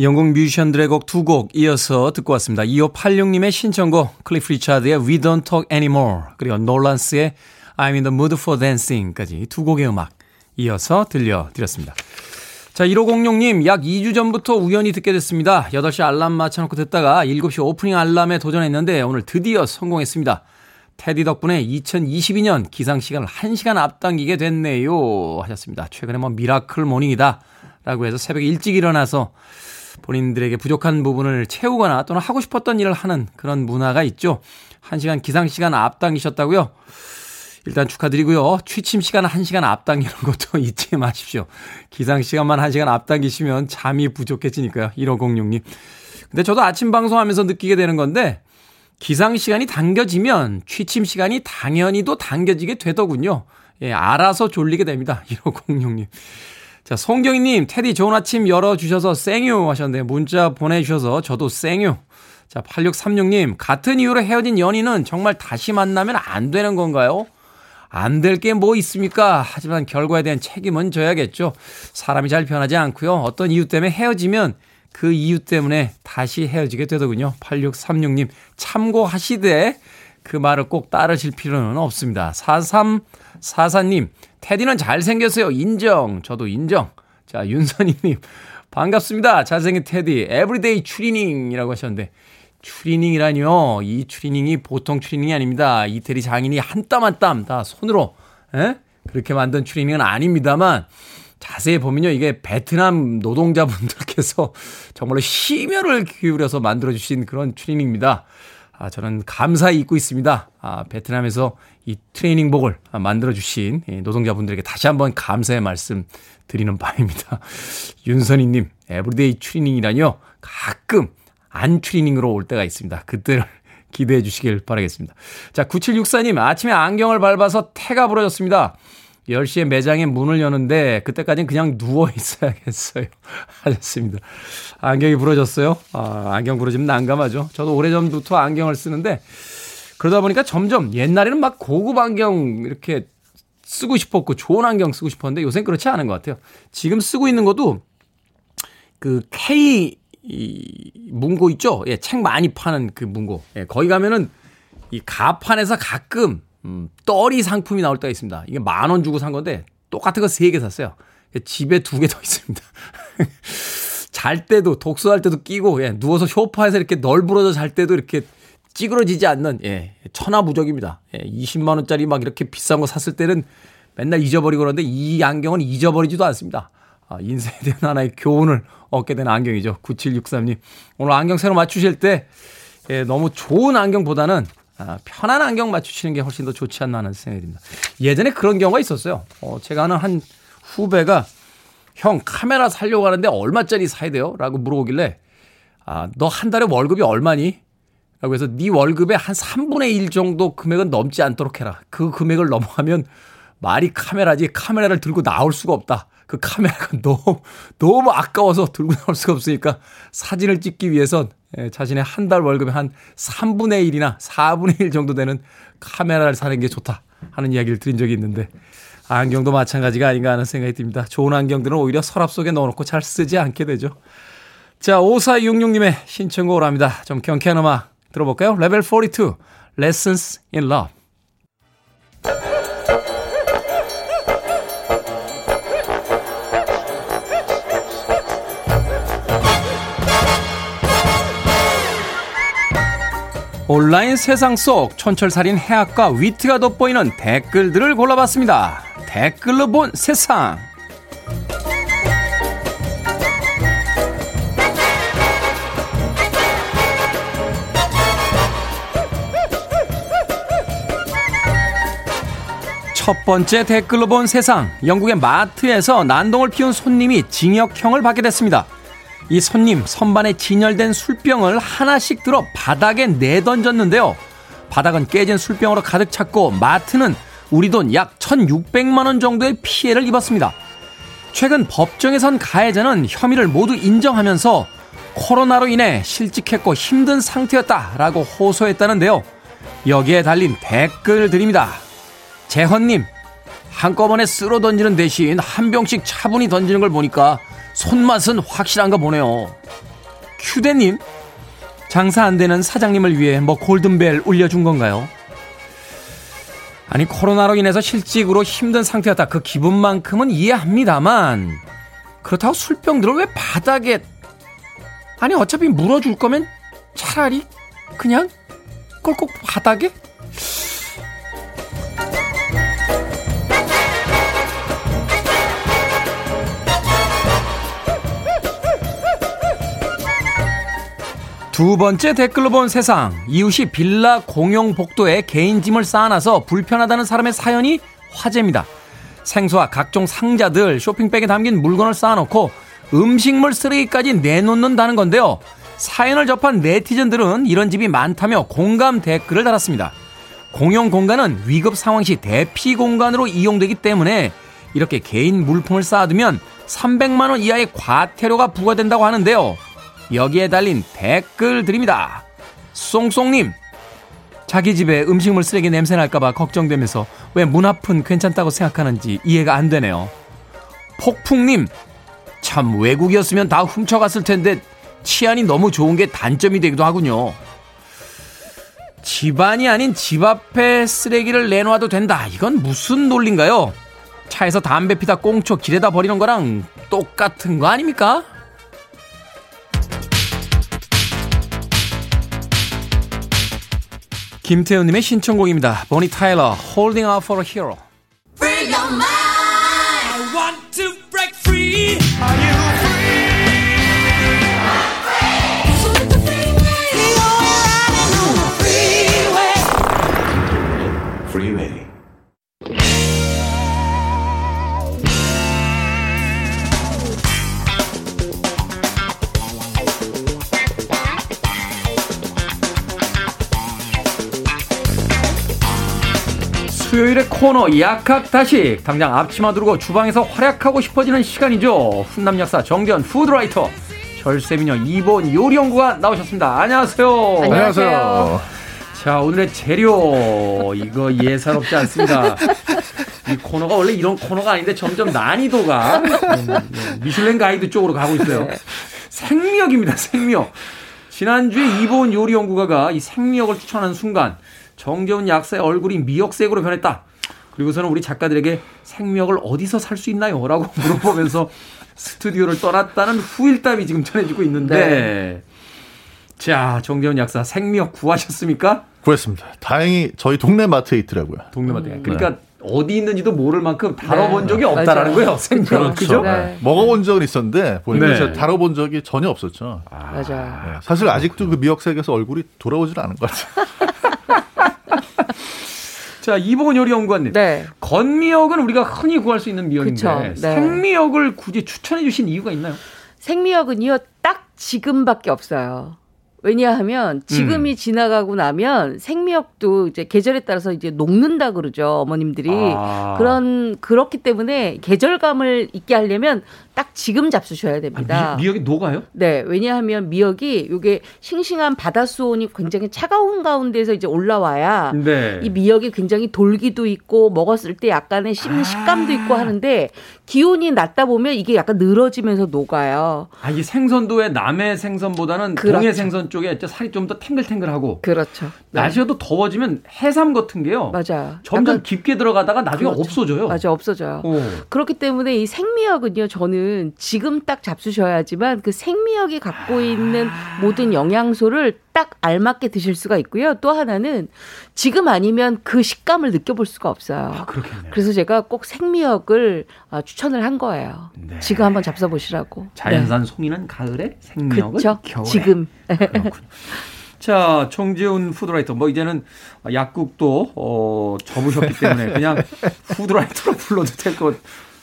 [SPEAKER 1] 영국 뮤지션들의 곡 두 곡 이어서 듣고 왔습니다. 2586님의 신청곡 클리프 리차드의 We Don't Talk Anymore 그리고 놀란스의 I'm in the mood for dancing까지 두 곡의 음악 이어서 들려드렸습니다. 자, 1506님, 약 2주 전부터 우연히 듣게 됐습니다. 8시 알람 맞춰놓고 듣다가 7시 오프닝 알람에 도전했는데 오늘 드디어 성공했습니다. 테디 덕분에 2022년 기상시간을 1시간 앞당기게 됐네요. 하셨습니다. 최근에 뭐 miracle morning이다. 라고 해서 새벽에 일찍 일어나서 본인들에게 부족한 부분을 채우거나 또는 하고 싶었던 일을 하는 그런 문화가 있죠. 1시간 기상시간 앞당기셨다고요? 일단 축하드리고요. 취침 시간 1시간 앞당기는 [LAUGHS] 것도 잊지 마십시오. 기상 시간만 1시간 앞당기시면 잠이 부족해지니까요. 1506님. 근데 저도 아침 방송하면서 느끼게 되는 건데 기상 시간이 당겨지면 취침 시간이 당연히도 당겨지게 되더군요. 예, 알아서 졸리게 됩니다. [LAUGHS] 1506님. 자, 송경희님, 테디 좋은 아침 열어주셔서 생유 하셨는데 문자 보내주셔서 저도 생유. 자, 8636님, 같은 이유로 헤어진 연인은 정말 다시 만나면 안 되는 건가요? 안 될 게 뭐 있습니까? 하지만 결과에 대한 책임은 져야겠죠. 사람이 잘 변하지 않고요. 어떤 이유 때문에 헤어지면 그 이유 때문에 다시 헤어지게 되더군요. 8636님, 참고하시되 그 말을 꼭 따르실 필요는 없습니다. 4344님, 테디는 잘생겼어요. 인정. 저도 인정. 자, 윤선희님, 반갑습니다. 잘생긴 테디, everyday 추리닝이라고 하셨는데, 추리닝이라뇨. 이 추리닝이 보통 추리닝이 아닙니다. 이태리 장인이 한 땀 한 땀 다 손으로, 에? 그렇게 만든 추리닝은 아닙니다만, 자세히 보면요. 이게 베트남 노동자분들께서 [LAUGHS] 정말로 심혈을 기울여서 만들어주신 그런 추리닝입니다. 아, 저는 감사히 입고 있습니다. 아, 베트남에서 이 트레이닝복을 만들어주신 노동자분들에게 다시 한번 감사의 말씀 드리는 바입니다. [LAUGHS] 윤선희님, everyday 추리닝이라뇨. 가끔 안 추리닝으로 올 때가 있습니다. 그때를 [LAUGHS] 기대해 주시길 바라겠습니다. 자, 9764님, 아침에 안경을 밟아서 태가 부러졌습니다. 10시에 매장에 문을 여는데 그때까지는 그냥 누워 있어야겠어요. [LAUGHS] 하셨습니다. 안경이 부러졌어요? 아, 안경 부러지면 난감하죠. 저도 오래전부터 안경을 쓰는데 그러다 보니까 점점 옛날에는 막 고급 안경 이렇게 쓰고 싶었고 좋은 안경 쓰고 싶었는데 요새는 그렇지 않은 것 같아요. 지금 쓰고 있는 것도 그 K 이 문고 있죠? 예, 책 많이 파는 그 문고. 예, 거기 가면은 이 가판에서 가끔 음, 떨이 상품이 나올 때가 있습니다. 이게 만 원 주고 산 건데 똑같은 거 세 개 샀어요. 집에 두 개 더 있습니다. [LAUGHS] 잘 때도 독서할 때도 끼고 예, 누워서 쇼파에서 이렇게 널브러져 잘 때도 이렇게 찌그러지지 않는 예, 천하무적입니다. 예, 20만 원짜리 막 이렇게 비싼 거 샀을 때는 맨날 잊어버리고 그러는데 이 안경은 잊어버리지도 않습니다. 아, 인생에 대한 하나의 교훈을 얻게 되는 안경이죠. 9763님. 오늘 안경 새로 맞추실 때 예, 너무 좋은 안경보다는 아, 편한 안경 맞추시는 게 훨씬 더 좋지 않나 하는 생각이 듭니다. 예전에 그런 경우가 있었어요. 어, 제가 아는 한 후배가 형 카메라 살려고 하는데 얼마짜리 사야 돼요? 라고 물어보길래 아, 너 한 달에 월급이 얼마니? 라고 해서 네 월급의 한 3분의 1 정도 금액은 넘지 않도록 해라. 그 금액을 넘어가면 말이 카메라지 카메라를 들고 나올 수가 없다. 그 카메라가 [LAUGHS] 너무, 너무 아까워서 들고 나올 수가 없으니까 사진을 찍기 위해선 예, 자신의 한 달 월급의 한 3분의 1이나 4분의 1 정도 되는 카메라를 사는 게 좋다 하는 이야기를 드린 적이 있는데 안경도 마찬가지가 아닌가 하는 생각이 듭니다. 좋은 안경들은 오히려 서랍 속에 넣어놓고 잘 쓰지 않게 되죠. 자, 5466님의 신청곡을 합니다. 좀 경쾌한 음악 들어볼까요? 레벨 42, Lessons in Love. 온라인 세상 속 촌철살인 해학과 위트가 돋보이는 댓글들을 골라봤습니다. 댓글로 본 세상. 첫 번째 댓글로 본 세상. 영국의 마트에서 난동을 피운 손님이 징역형을 받게 됐습니다. 이 손님 선반에 진열된 술병을 하나씩 들어 바닥에 내던졌는데요. 바닥은 깨진 술병으로 가득 찼고 마트는 우리 돈 약 1,600만 원 정도의 피해를 입었습니다. 최근 법정에선 가해자는 혐의를 모두 인정하면서 코로나로 인해 실직했고 힘든 상태였다라고 호소했다는데요. 여기에 달린 댓글 드립니다. 재헌님, 한꺼번에 쓸어 던지는 대신 한 병씩 차분히 던지는 걸 보니까 손맛은 확실한가 보네요. 휴대님, 장사 안 되는 사장님을 위해 뭐 골든벨 울려준 건가요? 아니, 코로나로 인해서 실직으로 힘든 상태였다. 그 기분만큼은 이해합니다만, 그렇다고 술병들을 왜 바닥에, 아니, 어차피 물어줄 거면 차라리 그냥 꼴꼭 바닥에? 두 번째 댓글로 본 세상. 이웃이 빌라 공용 복도에 개인 짐을 쌓아놔서 불편하다는 사람의 사연이 화제입니다. 생수와 각종 상자들, 쇼핑백에 담긴 물건을 쌓아놓고 음식물 쓰레기까지 내놓는다는 건데요. 사연을 접한 네티즌들은 이런 집이 많다며 공감 댓글을 달았습니다. 공용 공간은 위급 상황 시 대피 공간으로 이용되기 때문에 이렇게 개인 물품을 쌓아두면 300만원 이하의 과태료가 부과된다고 하는데요. 여기에 달린 댓글 드립니다. 쏭쏭님, 자기 집에 음식물 쓰레기 냄새 날까봐 걱정되면서 왜 문 앞은 괜찮다고 생각하는지 이해가 안 되네요. 폭풍님, 참 외국이었으면 다 훔쳐갔을 텐데 치안이 너무 좋은 게 단점이 되기도 하군요. 집안이 아닌 집 앞에 쓰레기를 내놓아도 된다. 이건 무슨 논리인가요? 차에서 담배 피다 꽁초 길에다 버리는 거랑 똑같은 거 아닙니까? 김태훈님의 신청곡입니다. 보니 타일러, Holding Out for a Hero.
[SPEAKER 3] Freeway.
[SPEAKER 1] 수요일의 코너 약학다식 당장 앞치마 두르고 주방에서 활약하고 싶어지는 시간이죠. 훈남 약사 정전 푸드라이터 절세미녀 이본 요리연구가 나오셨습니다. 안녕하세요.
[SPEAKER 2] 안녕하세요.
[SPEAKER 1] 자 오늘의 재료 이거 예사롭지 않습니다. 이 코너가 원래 이런 코너가 아닌데 점점 난이도가 미슐랭 가이드 쪽으로 가고 있어요. 생미역입니다. 생미역. 지난주에 이보은 요리연구가가 이 생미역을 추천하는 순간 정재훈 약사의 얼굴이 미역색으로 변했다. 그리고서는 우리 작가들에게 생미역을 어디서 살 수 있나요? 라고 [LAUGHS] 물어보면서 스튜디오를 떠났다는 후일담이 지금 전해지고 있는데 자 정재훈 약사 생미역 구하셨습니까?
[SPEAKER 6] 구했습니다. 다행히 저희 동네 마트에 있더라고요.
[SPEAKER 1] 동네마다. 그러니까 어디 있는지도 모를 만큼 다뤄본 적이 없다라는
[SPEAKER 2] 맞아요.
[SPEAKER 1] 거예요. 생미역. 그죠?
[SPEAKER 2] 네.
[SPEAKER 6] 먹어본 적은 있었는데 보니까
[SPEAKER 1] 네.
[SPEAKER 6] 제가 다뤄본 적이 전혀 없었죠.
[SPEAKER 2] 맞아.
[SPEAKER 6] 네. 사실 아직도 그 미역색에서 얼굴이 돌아오질 않은 것 같아요. [LAUGHS] [LAUGHS]
[SPEAKER 1] 자 이보은 요리연구관님.
[SPEAKER 2] 네.
[SPEAKER 1] 건미역은 우리가 흔히 구할 수 있는 미역인데.
[SPEAKER 2] 네.
[SPEAKER 1] 생미역을 굳이 추천해 주신 이유가 있나요?
[SPEAKER 7] 생미역은요, 딱 지금밖에 없어요. 왜냐하면 지금이 지나가고 나면 생미역도 이제 계절에 따라서 이제 녹는다 그러죠 어머님들이
[SPEAKER 1] 아.
[SPEAKER 7] 그런 그렇기 때문에 계절감을 있게 하려면 딱 지금 잡수셔야 됩니다.
[SPEAKER 1] 아, 미, 역이 녹아요?
[SPEAKER 7] 네, 왜냐하면 미역이 요게 싱싱한 바닷수온이 굉장히 차가운 가운데서 이제 올라와야
[SPEAKER 1] 네.
[SPEAKER 7] 이 미역이 굉장히 돌기도 있고 먹었을 때 약간의 씹는 식감도 있고 하는데 기온이 낮다 보면 이게 약간 늘어지면서 녹아요.
[SPEAKER 1] 아, 이 생선도의 남해 생선보다는
[SPEAKER 7] 그렇죠.
[SPEAKER 1] 동해 생선 쪽에 살이 좀 더 탱글탱글하고
[SPEAKER 7] 그렇죠. 네.
[SPEAKER 1] 날씨가 또 더워지면 해삼 같은 게요.
[SPEAKER 7] 맞아요.
[SPEAKER 1] 점점 깊게 들어가다가 나중에
[SPEAKER 7] 그렇죠.
[SPEAKER 1] 없어져요.
[SPEAKER 7] 맞아 없어져요.
[SPEAKER 1] 오.
[SPEAKER 7] 그렇기 때문에 이 생미역은요, 저는 지금 딱 잡수셔야지만 그 생미역이 갖고 있는 모든 영양소를 딱 알맞게 드실 수가 있고요. 또 하나는 지금 아니면 그 식감을 느껴볼 수가 없어요.
[SPEAKER 1] 아, 그렇겠네요.
[SPEAKER 7] 그래서 제가 꼭 생미역을 아, 추천을 한 거예요.
[SPEAKER 1] 네.
[SPEAKER 7] 지금 한번 잡숴 보시라고.
[SPEAKER 1] 자연산 송이는 가을에 생미역은
[SPEAKER 7] 그렇죠.
[SPEAKER 1] 겨울에.
[SPEAKER 7] 지금.
[SPEAKER 1] 그렇군요. 자, 정재훈 food writer. 뭐 이제는 약국도 어, 접으셨기 때문에 그냥 [LAUGHS] food writer로 불러도 될 것.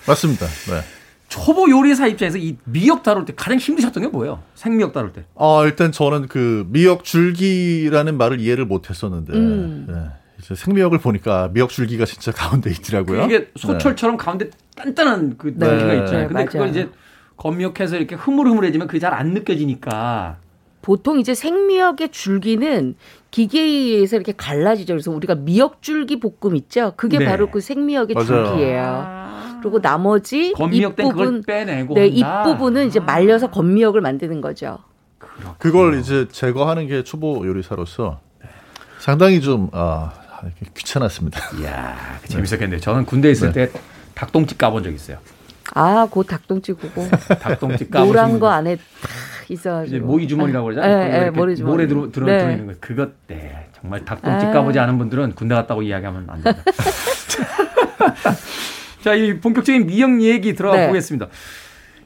[SPEAKER 6] 맞습니다. 네.
[SPEAKER 1] 초보 요리사 입장에서 이 미역 다룰 때 가장 힘드셨던 게 뭐예요? 생미역 다룰 때.
[SPEAKER 6] 아, 일단 저는 그 미역 줄기라는 말을 이해를 못 했었는데,
[SPEAKER 7] 음.
[SPEAKER 6] 네. 이제 생미역을 보니까 미역 줄기가 진짜 가운데 있더라고요.
[SPEAKER 1] 이게 소철처럼 가운데 단단한 그
[SPEAKER 7] 네.
[SPEAKER 1] 줄기가 있잖아요.
[SPEAKER 7] 네,
[SPEAKER 1] 근데 그걸
[SPEAKER 7] 맞아요.
[SPEAKER 1] 이제 건미역해서 이렇게 흐물흐물해지면 그게 잘 안 느껴지니까.
[SPEAKER 7] 보통 이제 생미역의 줄기는 기계에 의해서 이렇게 갈라지죠. 그래서 우리가 미역 줄기 볶음 있죠. 그게
[SPEAKER 1] 네.
[SPEAKER 7] 바로 그 생미역의
[SPEAKER 6] 맞아요.
[SPEAKER 7] 줄기예요. 그리고 나머지
[SPEAKER 1] 그걸
[SPEAKER 7] 잎부분
[SPEAKER 1] 빼내고
[SPEAKER 7] 네,
[SPEAKER 1] 한다.
[SPEAKER 7] 잎부분은 이제 말려서 건미역을 만드는 거죠.
[SPEAKER 6] 그걸 이제 제거하는 게 초보 요리사로서 상당히 좀, 아, 귀찮았습니다. [LAUGHS]
[SPEAKER 1] 이야, 재밌었겠네요. 저는 군대 있을 때 닭똥집 까본 적 있어요.
[SPEAKER 7] 아, 그 닭똥집이고 [LAUGHS]
[SPEAKER 1] 닭똥집 까보신
[SPEAKER 7] 노란. 거 안에 탁 있어가지고
[SPEAKER 1] 이제 모이 주머니라고 그러잖아요.
[SPEAKER 7] 네, 네,
[SPEAKER 1] 이렇게
[SPEAKER 7] 모래 주머니.
[SPEAKER 1] 모래 들어 들어
[SPEAKER 7] 네.
[SPEAKER 1] 들어 있는 거. 그것 네 정말 닭똥집
[SPEAKER 7] 아.
[SPEAKER 1] 까보지 않은 분들은 군대 갔다고 이야기하면 안 됩니다. [LAUGHS] 자, 이 본격적인 미역 얘기 들어가
[SPEAKER 7] 네.
[SPEAKER 1] 보겠습니다.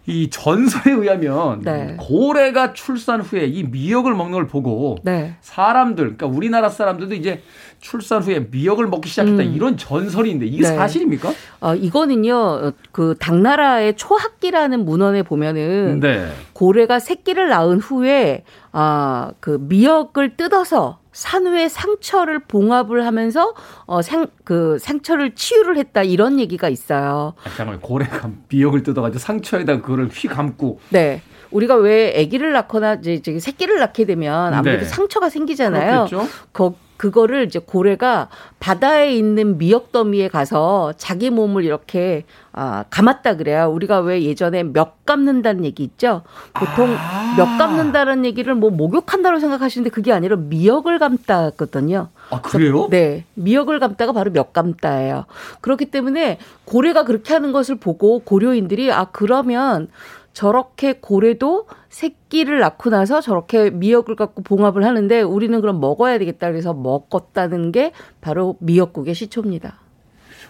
[SPEAKER 1] 이 전설에 의하면
[SPEAKER 7] 네.
[SPEAKER 1] 고래가 출산 후에 이 미역을 먹는 걸 보고
[SPEAKER 7] 네.
[SPEAKER 1] 사람들, 그러니까 우리나라 사람들도 이제 출산 후에 미역을 먹기 시작했다
[SPEAKER 7] 음.
[SPEAKER 1] 이런 전설인데 이게
[SPEAKER 7] 네.
[SPEAKER 1] 사실입니까?
[SPEAKER 7] 어, 이거는요, 어, 그 당나라의 초학기라는 문헌에 보면은
[SPEAKER 1] 네.
[SPEAKER 7] 고래가 새끼를 낳은 후에 아, 그 미역을 뜯어서 산후의 상처를 봉합을 하면서 어, 상, 그 상처를 치유를 했다 이런 얘기가 있어요.
[SPEAKER 1] 아, 잠깐만 고래가 미역을 뜯어가지고 상처에다 그거를 휘 감고
[SPEAKER 7] 네. 우리가 왜 아기를 낳거나 이제 새끼를 낳게 되면 아무래도
[SPEAKER 1] 네.
[SPEAKER 7] 상처가 생기잖아요.
[SPEAKER 1] 그렇겠죠?
[SPEAKER 7] 거, 그거를 이제 고래가 바다에 있는 미역 더미에 가서 자기 몸을 이렇게 아, 감았다 그래요. 우리가 왜 예전에 멱 감는다는 얘기 있죠? 보통
[SPEAKER 1] 아.
[SPEAKER 7] 멱 감는다는 얘기를 뭐 목욕한다고 생각하시는데 그게 아니라 미역을 감다거든요.
[SPEAKER 1] 아 그래요?
[SPEAKER 7] 네. 미역을 감다가 바로 멱 감다예요. 그렇기 때문에 고래가 그렇게 하는 것을 보고 고려인들이 아, 그러면 저렇게 고래도 새끼를 낳고 나서 저렇게 미역을 갖고 봉합을 하는데 우리는 그럼 먹어야 되겠다 그래서 먹었다는 게 바로 미역국의 시초입니다.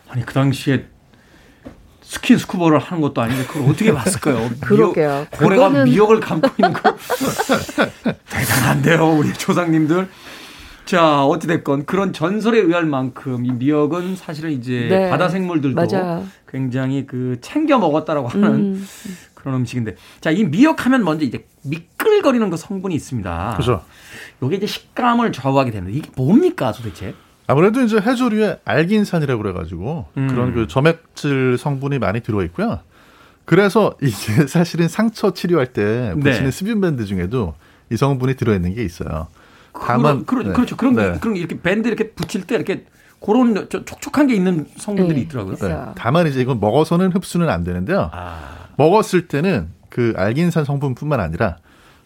[SPEAKER 1] 아니 그 당시에 스킨 스쿠버를 하는 것도 아닌데 그걸 어떻게 봤을까요? [LAUGHS]
[SPEAKER 7] 그러게요.
[SPEAKER 1] 미역, 고래가
[SPEAKER 7] 그거는-
[SPEAKER 1] 미역을 감고 있는 거 [LAUGHS] 대단한데요, 우리 조상님들. 자 어찌 됐건 그런 전설에 의할 만큼 이 미역은 사실은 이제
[SPEAKER 7] 네.
[SPEAKER 1] 바다 생물들도
[SPEAKER 7] 맞아요.
[SPEAKER 1] 굉장히 그 챙겨 먹었다라고 하는
[SPEAKER 7] 음.
[SPEAKER 1] 그런 음식인데 자 이 미역하면 먼저 이제 미끌거리는 그 성분이 있습니다.
[SPEAKER 6] 그죠.
[SPEAKER 1] 이게 이제 식감을 좌우하게 되는데 이게 뭡니까 도대체?
[SPEAKER 6] 아무래도 이제 해조류에 알긴산이라고 그래가지고
[SPEAKER 1] 음.
[SPEAKER 6] 그런 그 점액질 성분이 많이 들어있고요. 그래서 이게 [LAUGHS] 사실은 상처 치료할 때 붙이는
[SPEAKER 1] 네.
[SPEAKER 6] 스빈 밴드 중에도 이 성분이 들어있는 게 있어요. 다만
[SPEAKER 1] 그런,
[SPEAKER 6] 네.
[SPEAKER 1] 그렇죠. 그런
[SPEAKER 6] 네.
[SPEAKER 1] 그런 이렇게 밴드 이렇게 붙일 때 이렇게 그런 저- 촉촉한 게 있는 성분들이
[SPEAKER 7] 네.
[SPEAKER 1] 있더라고요.
[SPEAKER 6] 네.
[SPEAKER 7] 있어요.
[SPEAKER 6] 다만 이제 이건 먹어서는 흡수는 안 되는데요.
[SPEAKER 1] 아,
[SPEAKER 6] 먹었을 때는 그 알긴산 성분뿐만 아니라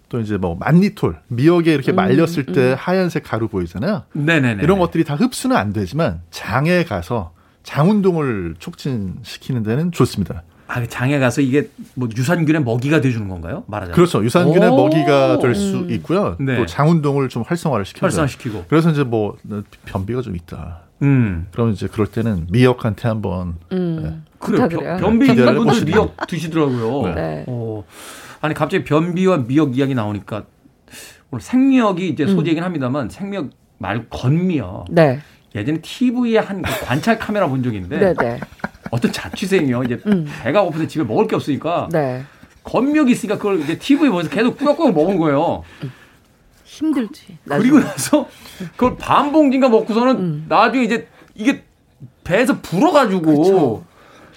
[SPEAKER 6] 또 이제 뭐 만니톨 미역에 이렇게 말렸을 때 하얀색 가루 보이잖아요.
[SPEAKER 1] 네네네.
[SPEAKER 6] 이런 것들이 다 흡수는 안 되지만 장에 가서 장 운동을 촉진시키는 데는 좋습니다.
[SPEAKER 1] 아, 그 장에 가서 이게 뭐 유산균의 먹이가 돼주는 건가요? 말하자면.
[SPEAKER 6] 그렇죠. 유산균의
[SPEAKER 1] 오.
[SPEAKER 6] 먹이가 될 수 있고요.
[SPEAKER 1] 네.
[SPEAKER 6] 또장 운동을 좀 활성화를 시켜요.
[SPEAKER 1] 활성화시키고.
[SPEAKER 6] 그래서 이제 뭐 변비가 좀 있다.
[SPEAKER 1] 음.
[SPEAKER 6] 그럼 이제 그럴 때는 미역한테 한번
[SPEAKER 7] 음.
[SPEAKER 1] 그래요.
[SPEAKER 7] 부탁을 해요.
[SPEAKER 1] 변, 비 있는 분들. 미역 드시더라고요.
[SPEAKER 7] 네.
[SPEAKER 1] 어. 아니 갑자기 변비와 미역 이야기 나오니까 오늘 생미역이 이제 소재이긴 합니다만 생미역 말고 건미역.
[SPEAKER 7] 네.
[SPEAKER 1] 예전에 TV에 한그 관찰 카메라 본 적이 있는데
[SPEAKER 7] 네, 네.
[SPEAKER 1] 어떤 자취생이요. 이제
[SPEAKER 7] 음.
[SPEAKER 1] 배가 고픈데 집에 먹을 게 없으니까
[SPEAKER 7] 네.
[SPEAKER 1] 건미역이 있으니까 그걸 이제 TV에 보면서 계속 꾸역꾸역 먹은 거예요.
[SPEAKER 7] 힘들지.
[SPEAKER 1] 그리고
[SPEAKER 7] 나중에.
[SPEAKER 1] 나서 그걸 반 봉지인가 먹고서는
[SPEAKER 7] 음.
[SPEAKER 1] 나중에 이제 이게 배에서 불어가지고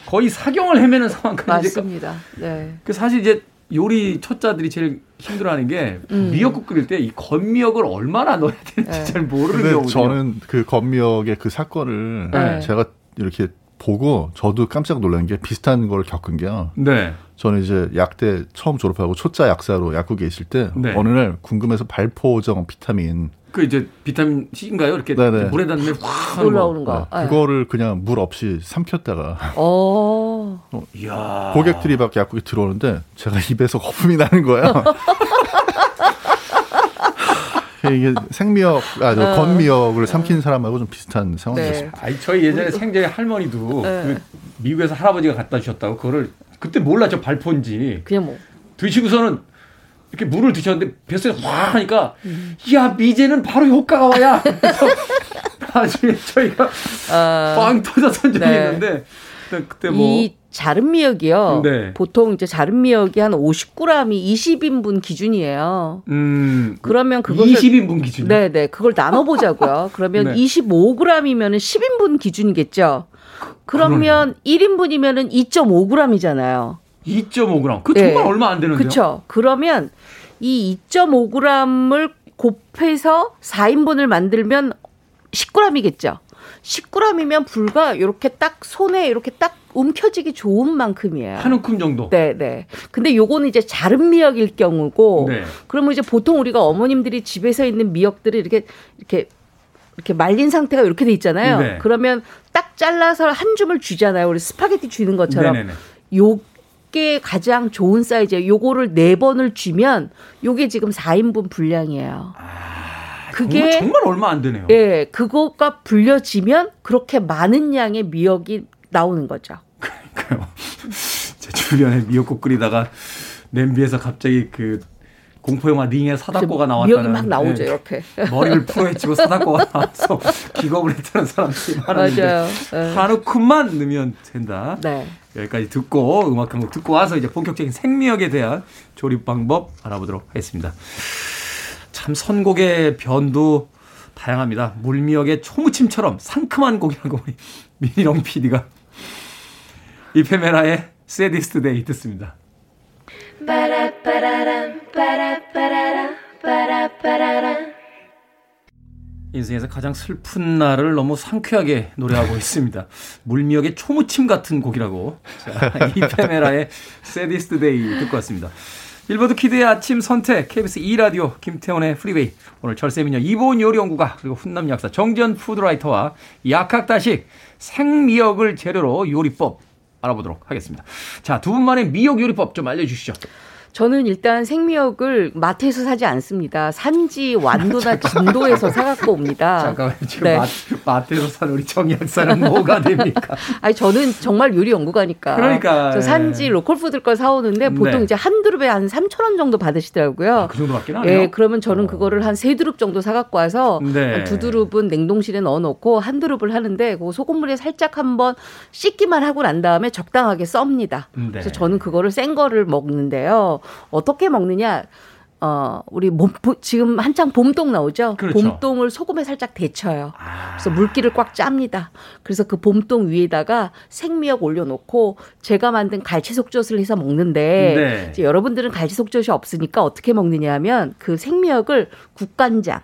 [SPEAKER 1] 거의 사경을 헤매는 상황까지
[SPEAKER 7] 맞습니다. 네.
[SPEAKER 1] 그 사실 이제 요리 초짜들이 제일 힘들어하는 게
[SPEAKER 7] 음.
[SPEAKER 1] 미역국 끓일 때 이 건미역을 얼마나 넣어야 되는지
[SPEAKER 7] 네.
[SPEAKER 1] 잘 모르는 경우거든요.
[SPEAKER 6] 저는 그 건미역의 그 사건을
[SPEAKER 7] 네.
[SPEAKER 6] 제가 이렇게 보고 저도 깜짝 놀란 게 비슷한 걸 겪은 게요.
[SPEAKER 1] 네.
[SPEAKER 6] 저는 이제 약대 처음 졸업하고 초짜 약사로 약국에 있을 때
[SPEAKER 1] 네.
[SPEAKER 6] 어느 날 궁금해서 발포정 비타민
[SPEAKER 1] 그 이제 비타민 C인가요? 이렇게
[SPEAKER 6] 네네.
[SPEAKER 1] 물에다 넣으면 확 하는 거.
[SPEAKER 7] 올라오는 거.
[SPEAKER 6] 아,
[SPEAKER 7] 예.
[SPEAKER 6] 그거를 그냥 물 없이 삼켰다가
[SPEAKER 7] 어. [LAUGHS]
[SPEAKER 1] 이야.
[SPEAKER 6] 고객들이 막 약국에 들어오는데 제가 [LAUGHS] 입에서 거품이 나는 거야. [LAUGHS] 이게 생미역, 아, 저 건미역을 삼킨 사람하고 좀 비슷한 상황이었습니다.
[SPEAKER 7] 네.
[SPEAKER 1] 아니 저희 예전에 생제 할머니도 그 미국에서 할아버지가 갖다 주셨다고 그거를 그때 저 발포인지
[SPEAKER 7] 그냥 뭐.
[SPEAKER 1] 드시고서는 이렇게 물을 드셨는데 뱃속에 확 하니까 야 미제는 바로 효과가 와야 [LAUGHS] 나중에 저희가
[SPEAKER 7] 아,
[SPEAKER 1] 빵 터졌던 적이
[SPEAKER 7] 네.
[SPEAKER 1] 있는데 그때-
[SPEAKER 7] 뭐이 자른 미역이요.
[SPEAKER 1] 네.
[SPEAKER 7] 보통 이제 자른 미역이 한 50g이 20인분 기준이에요.
[SPEAKER 1] 음,
[SPEAKER 7] 그러면 그것을
[SPEAKER 1] 20인분 기준.
[SPEAKER 7] 네, 네. 그걸 나눠 보자고요. [LAUGHS] 그러면
[SPEAKER 1] 네.
[SPEAKER 7] 25g이면은 10인분 기준이겠죠. 그러면 1인분이면은 2.5g이잖아요.
[SPEAKER 1] 2.5g. 그 정말
[SPEAKER 7] 네.
[SPEAKER 1] 얼마 안 되는데요.
[SPEAKER 7] 그렇죠. 그러면 이 2.5g을 곱해서 4인분을 만들면 10g이겠죠. 10g이면 불과 이렇게 딱 손에 이렇게 딱 움켜쥐기 좋은 만큼이에요.
[SPEAKER 1] 한 움큼 정도.
[SPEAKER 7] 네, 네. 근데 요거는 이제 자른 미역일 경우고
[SPEAKER 1] 네.
[SPEAKER 7] 그러면 이제 보통 우리가 어머님들이 집에서 있는 미역들을 이렇게 이렇게 이렇게 말린 상태가 이렇게 돼 있잖아요.
[SPEAKER 1] 네.
[SPEAKER 7] 그러면 딱 잘라서 한 줌을 쥐잖아요. 우리 스파게티 쥐는 것처럼.
[SPEAKER 1] 네네네.
[SPEAKER 7] 요게 가장 좋은 사이즈예요. 요거를 네 번을 쥐면 요게 지금 4인분 분량이에요.
[SPEAKER 1] 정말,
[SPEAKER 7] 그게
[SPEAKER 1] 정말 얼마 안 되네요.
[SPEAKER 7] 예, 그거가 불려지면 그렇게 많은 양의 미역이 나오는 거죠.
[SPEAKER 1] 그러니까요. [LAUGHS] 제 주변에 미역국 끓이다가 냄비에서 갑자기 그 공포 영화 링의 사다코가 나왔다는
[SPEAKER 7] 막 나오죠,
[SPEAKER 1] 네.
[SPEAKER 7] 이렇게. [LAUGHS]
[SPEAKER 1] 머리를 풀어헤치고 사다코가 나와서 [LAUGHS] 기겁을 했다는 사람들이 많은데
[SPEAKER 7] 맞아요. 예.
[SPEAKER 1] 한 움큼만 넣으면 된다.
[SPEAKER 7] 네.
[SPEAKER 1] 여기까지 듣고 음악 한 곡 듣고 와서 이제 본격적인 생미역에 대한 조리 방법 알아보도록 하겠습니다. 참 선곡의 변도 다양합니다. 물미역의 초무침처럼 상큼한 곡이라고 우리 민희롱 PD가 Ephemera의 Saddest Day 듣습니다. 인생에서 가장 슬픈 날을 너무 상쾌하게 노래하고 있습니다. 물미역의 초무침 같은 곡이라고. 자, Ephemera의 Saddest Day 듣고 왔습니다. 빌보드 키드의 아침 선택, KBS 2라디오, 김태훈의 프리웨이. 오늘 절세미녀 이보은 요리연구가, 그리고 훈남 약사 정재훈 food writer와 약학다식 생미역을 재료로 요리법 알아보도록 하겠습니다. 자, 두 분만의 미역 요리법 좀 알려주시죠.
[SPEAKER 7] 저는 일단 생미역을 마트에서 사지 않습니다. 산지 완도나 [LAUGHS] 진도에서 사갖고 옵니다.
[SPEAKER 1] 잠깐만요. 지금
[SPEAKER 7] 네.
[SPEAKER 1] 마, 마트 에서 사는 우리 정 약사는 뭐가 됩니까? [LAUGHS]
[SPEAKER 7] 아니 저는 정말 요리 연구가니까.
[SPEAKER 1] 그러니까,
[SPEAKER 7] 저 산지 local food 걸 사오는데 보통
[SPEAKER 1] 네.
[SPEAKER 7] 이제 한 두릅에 한 3천 원 정도 받으시더라고요.
[SPEAKER 1] 그 정도 받긴 하네요.
[SPEAKER 7] 예, 그러면 저는 그거를 한세 두릅 정도 사갖고 와서
[SPEAKER 1] 네.
[SPEAKER 7] 한두 두릅은 냉동실에 넣어놓고 한 두릅을 하는데 그 소금물에 살짝 한번 씻기만 하고 난 다음에 적당하게 썹니다.
[SPEAKER 1] 네.
[SPEAKER 7] 그래서 저는 그거를 생 거를 먹는데요. 어떻게 먹느냐? 어, 우리 몸, 보- 지금 한창 봄동 나오죠?
[SPEAKER 1] 그렇죠.
[SPEAKER 7] 봄동을 소금에 살짝 데쳐요.
[SPEAKER 1] 아.
[SPEAKER 7] 그래서 물기를 꽉 짭니다. 그래서 그 봄동 위에다가 생미역 올려놓고 제가 만든 갈치 속젓을 해서 먹는데
[SPEAKER 1] 네.
[SPEAKER 7] 이제 여러분들은 갈치 속젓이 없으니까 어떻게 먹느냐 하면 그 생미역을 국간장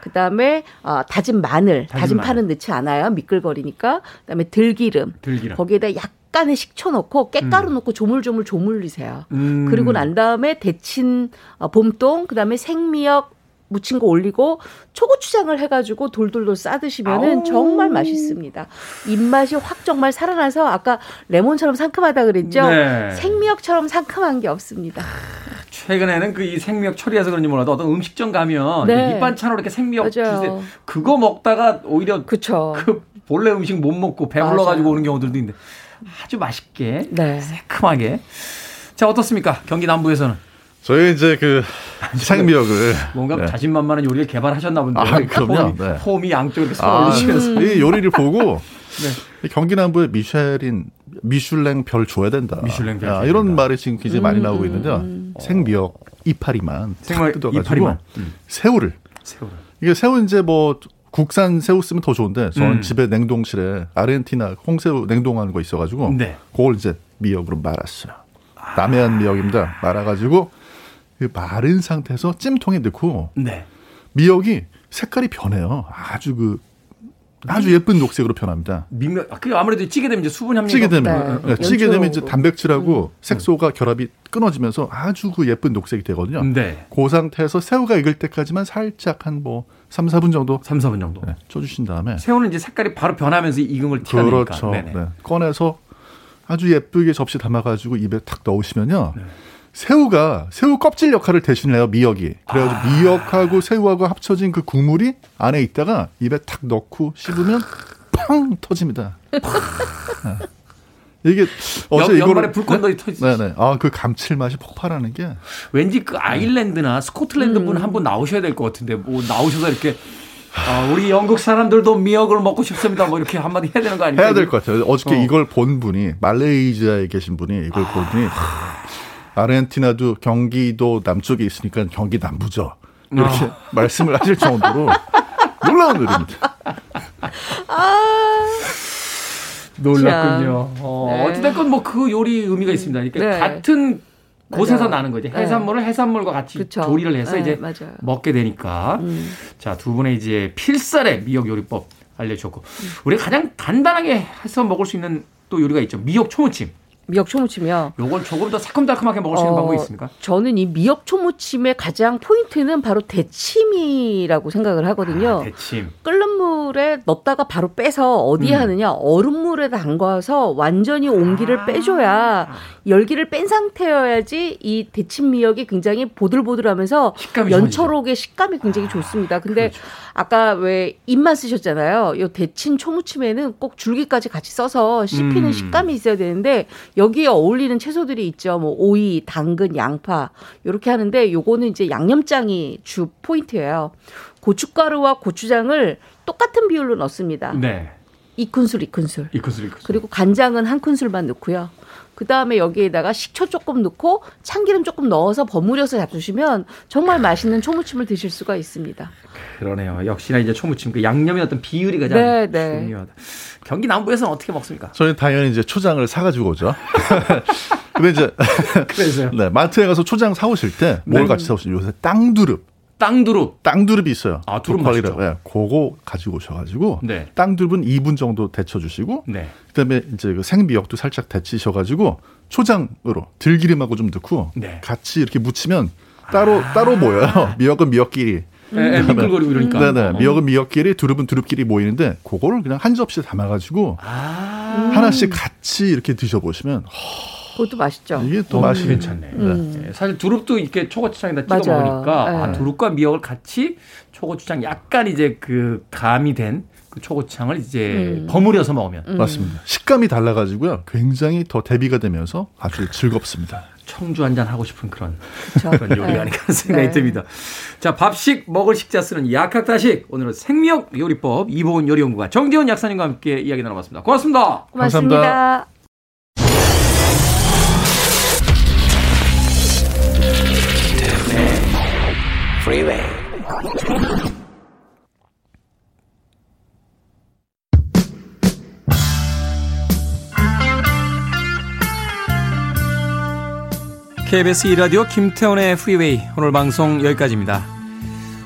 [SPEAKER 7] 그다음에 어, 다진 마늘,
[SPEAKER 1] 다진
[SPEAKER 7] 다진,
[SPEAKER 1] 마늘.
[SPEAKER 7] 파는 넣지 않아요. 미끌거리니까. 그 다음에 들기름.
[SPEAKER 1] 들기름.
[SPEAKER 7] 거기에다 약 간의 식초 넣고 깻가루 넣고 조물조물 조물리세요.
[SPEAKER 1] 음.
[SPEAKER 7] 그리고 난 다음에 데친 어, 봄동, 그다음에 생미역 무친 거 올리고 초고추장을 해가지고 돌돌돌 싸드시면은
[SPEAKER 1] 아우.
[SPEAKER 7] 정말 맛있습니다. 입맛이 확 정말 살아나서 아까 레몬처럼 상큼하다 그랬죠.
[SPEAKER 1] 네.
[SPEAKER 7] 생미역처럼 상큼한 게 없습니다.
[SPEAKER 1] 최근에는 그 이 생미역 처리해서 그런지 몰라도 어떤 음식점 가면
[SPEAKER 7] 네.
[SPEAKER 1] 그 밑반찬으로 이렇게 생미역. 주세요. 그거 먹다가 오히려
[SPEAKER 7] 그쵸.
[SPEAKER 1] 그 본래 음식 못 먹고 배불러 가지고. 오는 경우들도 있는데 아주 맛있게
[SPEAKER 7] 네.
[SPEAKER 1] 새큼하게. 자 어떻습니까? 경기 남부에서는
[SPEAKER 6] 저희 이제 그 생미역을
[SPEAKER 1] 뭔가
[SPEAKER 6] 네.
[SPEAKER 1] 자신만만한 요리를 개발하셨나 본데.
[SPEAKER 6] 아, [LAUGHS] 그럼요.
[SPEAKER 1] 폼이,
[SPEAKER 6] 네.
[SPEAKER 1] 폼이 양쪽으로
[SPEAKER 6] 아,
[SPEAKER 1] 올리시면서.
[SPEAKER 6] 이 요리를 보고 [LAUGHS] 이 경기 남부에 미쉐린 미슐랭 별 줘야 된다.
[SPEAKER 1] 미슐랭 별
[SPEAKER 6] 야,
[SPEAKER 1] 줘야
[SPEAKER 6] 이런
[SPEAKER 1] 된다.
[SPEAKER 6] 말이 지금 굉장히 많이 나오고 있는데요. 생미역 이파리만 뜯어가지고
[SPEAKER 1] 이파리만. 음.
[SPEAKER 6] 새우를
[SPEAKER 1] 새우를.
[SPEAKER 6] 이게 새우 이제 뭐 국산 새우 쓰면 더 좋은데 저는
[SPEAKER 1] 음.
[SPEAKER 6] 집에 냉동실에 아르헨티나 홍새우 냉동하는 거 있어가지고
[SPEAKER 1] 네.
[SPEAKER 6] 그걸 이제 미역으로 말았어요. 남해안 미역입니다. 말아가지고 그 마른 상태에서 찜통에 넣고
[SPEAKER 1] 네.
[SPEAKER 6] 미역이 색깔이 변해요. 아주 그 아주 예쁜 녹색으로 변합니다.
[SPEAKER 1] 민면 아, 그 아무래도 찌게 되면 이제 수분 함량
[SPEAKER 6] 찌게 되면
[SPEAKER 7] 네.
[SPEAKER 6] 네, 찌게 되면 이제. 단백질하고 색소가 결합이 끊어지면서 아주 그 예쁜 녹색이 되거든요.
[SPEAKER 1] 네.
[SPEAKER 6] 그 상태에서 새우가 익을 때까지만 살짝 한뭐 3, 4분 정도
[SPEAKER 1] 3, 4분 정도.
[SPEAKER 6] 네, 쳐주신 다음에
[SPEAKER 1] 새우는 이제 색깔이 바로 변하면서 익음을 티가 내니까.
[SPEAKER 6] 그렇죠.
[SPEAKER 1] 네네.
[SPEAKER 6] 네. 꺼내서 아주 예쁘게 접시 담아가지고 입에 탁 넣으시면요.
[SPEAKER 1] 네.
[SPEAKER 6] 새우가 새우 껍질 역할을 대신해요 미역이. 그래가지고
[SPEAKER 1] 아.
[SPEAKER 6] 미역하고 새우하고 합쳐진 그 국물이 안에 있다가 입에 탁 넣고 씹으면 팡 터집니다. 네. [LAUGHS] 이게 어제
[SPEAKER 1] 연-
[SPEAKER 6] 이거를
[SPEAKER 1] 연말에 불꽃놀이 터지듯이.
[SPEAKER 6] 네네. 아그 감칠맛이 폭발하는 게
[SPEAKER 1] 왠지 그 아일랜드나 스코틀랜드 분한 분 나오셔야 될 것 같은데 뭐 나오셔서 이렇게 아, 우리 영국 사람들도 미역을 먹고 싶습니다. 뭐 이렇게 한마디 해야 되는 거 아닙니까?
[SPEAKER 6] 해야 될 것 같아요. 어저께
[SPEAKER 1] 어.
[SPEAKER 6] 이걸 본 분이 말레이시아에 계신 분이 이걸 본 분이 아르헨티나도 경기도 남쪽에 있으니까 경기 남부죠. 이렇게
[SPEAKER 1] 어.
[SPEAKER 6] 말씀을 하실 정도로 놀라운 일입니다. [LAUGHS]
[SPEAKER 1] 놀랐군요. 어,
[SPEAKER 7] 네.
[SPEAKER 1] 어찌됐건 뭐그 요리 의미가 있습니다. 그러니까
[SPEAKER 7] 네.
[SPEAKER 1] 같은 곳에서
[SPEAKER 7] 맞아요.
[SPEAKER 1] 나는 거죠.
[SPEAKER 7] 네.
[SPEAKER 1] 해산물을 해산물과 같이
[SPEAKER 7] 그쵸.
[SPEAKER 1] 조리를 해서
[SPEAKER 7] 네,
[SPEAKER 1] 이제
[SPEAKER 7] 맞아요.
[SPEAKER 1] 먹게 되니까.
[SPEAKER 7] 음.
[SPEAKER 1] 자, 두 분의 이제 필살의 미역 요리법 알려주셨고. 우리가 가장 간단하게 해서 먹을 수 있는 또 요리가 있죠. 미역 초무침.
[SPEAKER 7] 미역 초무침이요.
[SPEAKER 1] 요걸 조금 더 새콤달콤하게 먹을 수 있는
[SPEAKER 7] 어,
[SPEAKER 1] 방법이 있습니까?
[SPEAKER 7] 저는 이 미역 초무침의 가장 포인트는 바로 데침이라고 생각을 하거든요.
[SPEAKER 1] 아, 대침.
[SPEAKER 7] 끓는 물에 넣었다가 바로 빼서 어디에
[SPEAKER 1] 음.
[SPEAKER 7] 하느냐 얼음물에 담가서 완전히 온기를
[SPEAKER 1] 아.
[SPEAKER 7] 빼줘야 열기를 뺀 상태여야지 이 데친 미역이 굉장히 보들보들하면서 연초록의 식감이 굉장히 좋습니다. 근데
[SPEAKER 1] 그렇죠.
[SPEAKER 7] 아까 왜 입만 쓰셨잖아요. 요 데친 초무침에는 꼭 줄기까지 같이 써서 씹히는
[SPEAKER 1] 음.
[SPEAKER 7] 식감이 있어야 되는데 여기에 어울리는 채소들이 있죠. 뭐 오이, 당근, 양파 이렇게 하는데 요거는 이제 양념장이 주 포인트예요. 고춧가루와 고추장을 똑같은 비율로 넣습니다.
[SPEAKER 1] 네.
[SPEAKER 7] 이 큰술, 이 큰술.
[SPEAKER 1] 이크슬 이크슬.
[SPEAKER 7] 그리고 간장은 한 큰술만 넣고요. 그 다음에 여기에다가 식초 조금 넣고 참기름 조금 넣어서 버무려서 잡수시면 정말 맛있는 초무침을 드실 수가 있습니다.
[SPEAKER 1] 그러네요. 역시나 이제 초무침 그 양념의 어떤 비율이 가장
[SPEAKER 7] 네, 네.
[SPEAKER 1] 중요하다. 경기 남부에서는 어떻게 먹습니까?
[SPEAKER 6] 저희 당연히 이제 초장을 사가지고 오죠. [LAUGHS] 근데 이제
[SPEAKER 1] 그래서요. [LAUGHS]
[SPEAKER 6] 네, 마트에 가서 초장 사오실 때뭘
[SPEAKER 1] 네.
[SPEAKER 6] 같이 사오시죠? 요새 땅두릅.
[SPEAKER 1] 땅두릅.
[SPEAKER 6] 땅두릅이 있어요.
[SPEAKER 1] 아, 두릅
[SPEAKER 6] 독과리라고.
[SPEAKER 1] 맛있죠.
[SPEAKER 6] 예, 그거 가지고 오셔가지고
[SPEAKER 1] 네.
[SPEAKER 6] 땅두릅은 2분 정도 데쳐주시고
[SPEAKER 1] 네.
[SPEAKER 6] 그다음에 이제 그 생미역도 살짝 데치셔가지고 초장으로 들기름하고 좀 넣고
[SPEAKER 1] 네.
[SPEAKER 6] 같이 이렇게 무치면 따로 따로 모여요. [LAUGHS] 미역은 미역끼리.
[SPEAKER 1] 에, 에, 미끌거리고 이러니까.
[SPEAKER 6] 네네.
[SPEAKER 1] 어.
[SPEAKER 6] 미역은 미역끼리, 두릅은 두릅끼리 모이는데 그거를 그냥 한 접시에 담아가지고
[SPEAKER 1] 아.
[SPEAKER 6] 하나씩 같이 이렇게 드셔보시면
[SPEAKER 7] 그것도 맛있죠.
[SPEAKER 6] 이게 또
[SPEAKER 1] 어,
[SPEAKER 6] 맛이
[SPEAKER 1] 괜찮네. 예, 사실 두릅도 이렇게 초고추장에다 찍어
[SPEAKER 7] 맞아요.
[SPEAKER 1] 먹으니까 아,
[SPEAKER 7] 네.
[SPEAKER 1] 두릅과 미역을 같이 초고추장 약간 이제 그 감이 된 그 초고추장을 이제
[SPEAKER 7] 음.
[SPEAKER 1] 버무려서 먹으면
[SPEAKER 6] 맞습니다. 식감이 달라가지고요. 굉장히 더 대비가 되면서 아주 즐겁습니다.
[SPEAKER 1] 청주 한 잔 하고 싶은 그런. 그런 요리가
[SPEAKER 7] 네.
[SPEAKER 1] 아닐까 하는 생각이
[SPEAKER 7] 네.
[SPEAKER 1] 듭니다. 자, 밥식 먹을 식자 쓰는 약학다식 오늘은 생미역 요리법 이보은 요리연구가 정기훈 약사님과 함께 이야기 나눠봤습니다. 고맙습니다.
[SPEAKER 7] 고맙습니다.
[SPEAKER 1] KBS 2라디오 김태훈의 프리웨이 오늘 방송 여기까지입니다.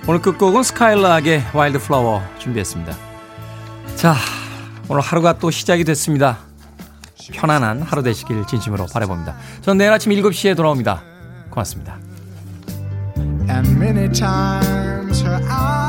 [SPEAKER 1] 오늘 끝곡은 Skylark의 Wildflower 준비했습니다. 자, 오늘 하루가 또 시작이 됐습니다. 편안한 하루 되시길 진심으로 바라봅니다. 전 내일 아침 7시에 돌아옵니다. 고맙습니다.
[SPEAKER 8] and many times her eyes.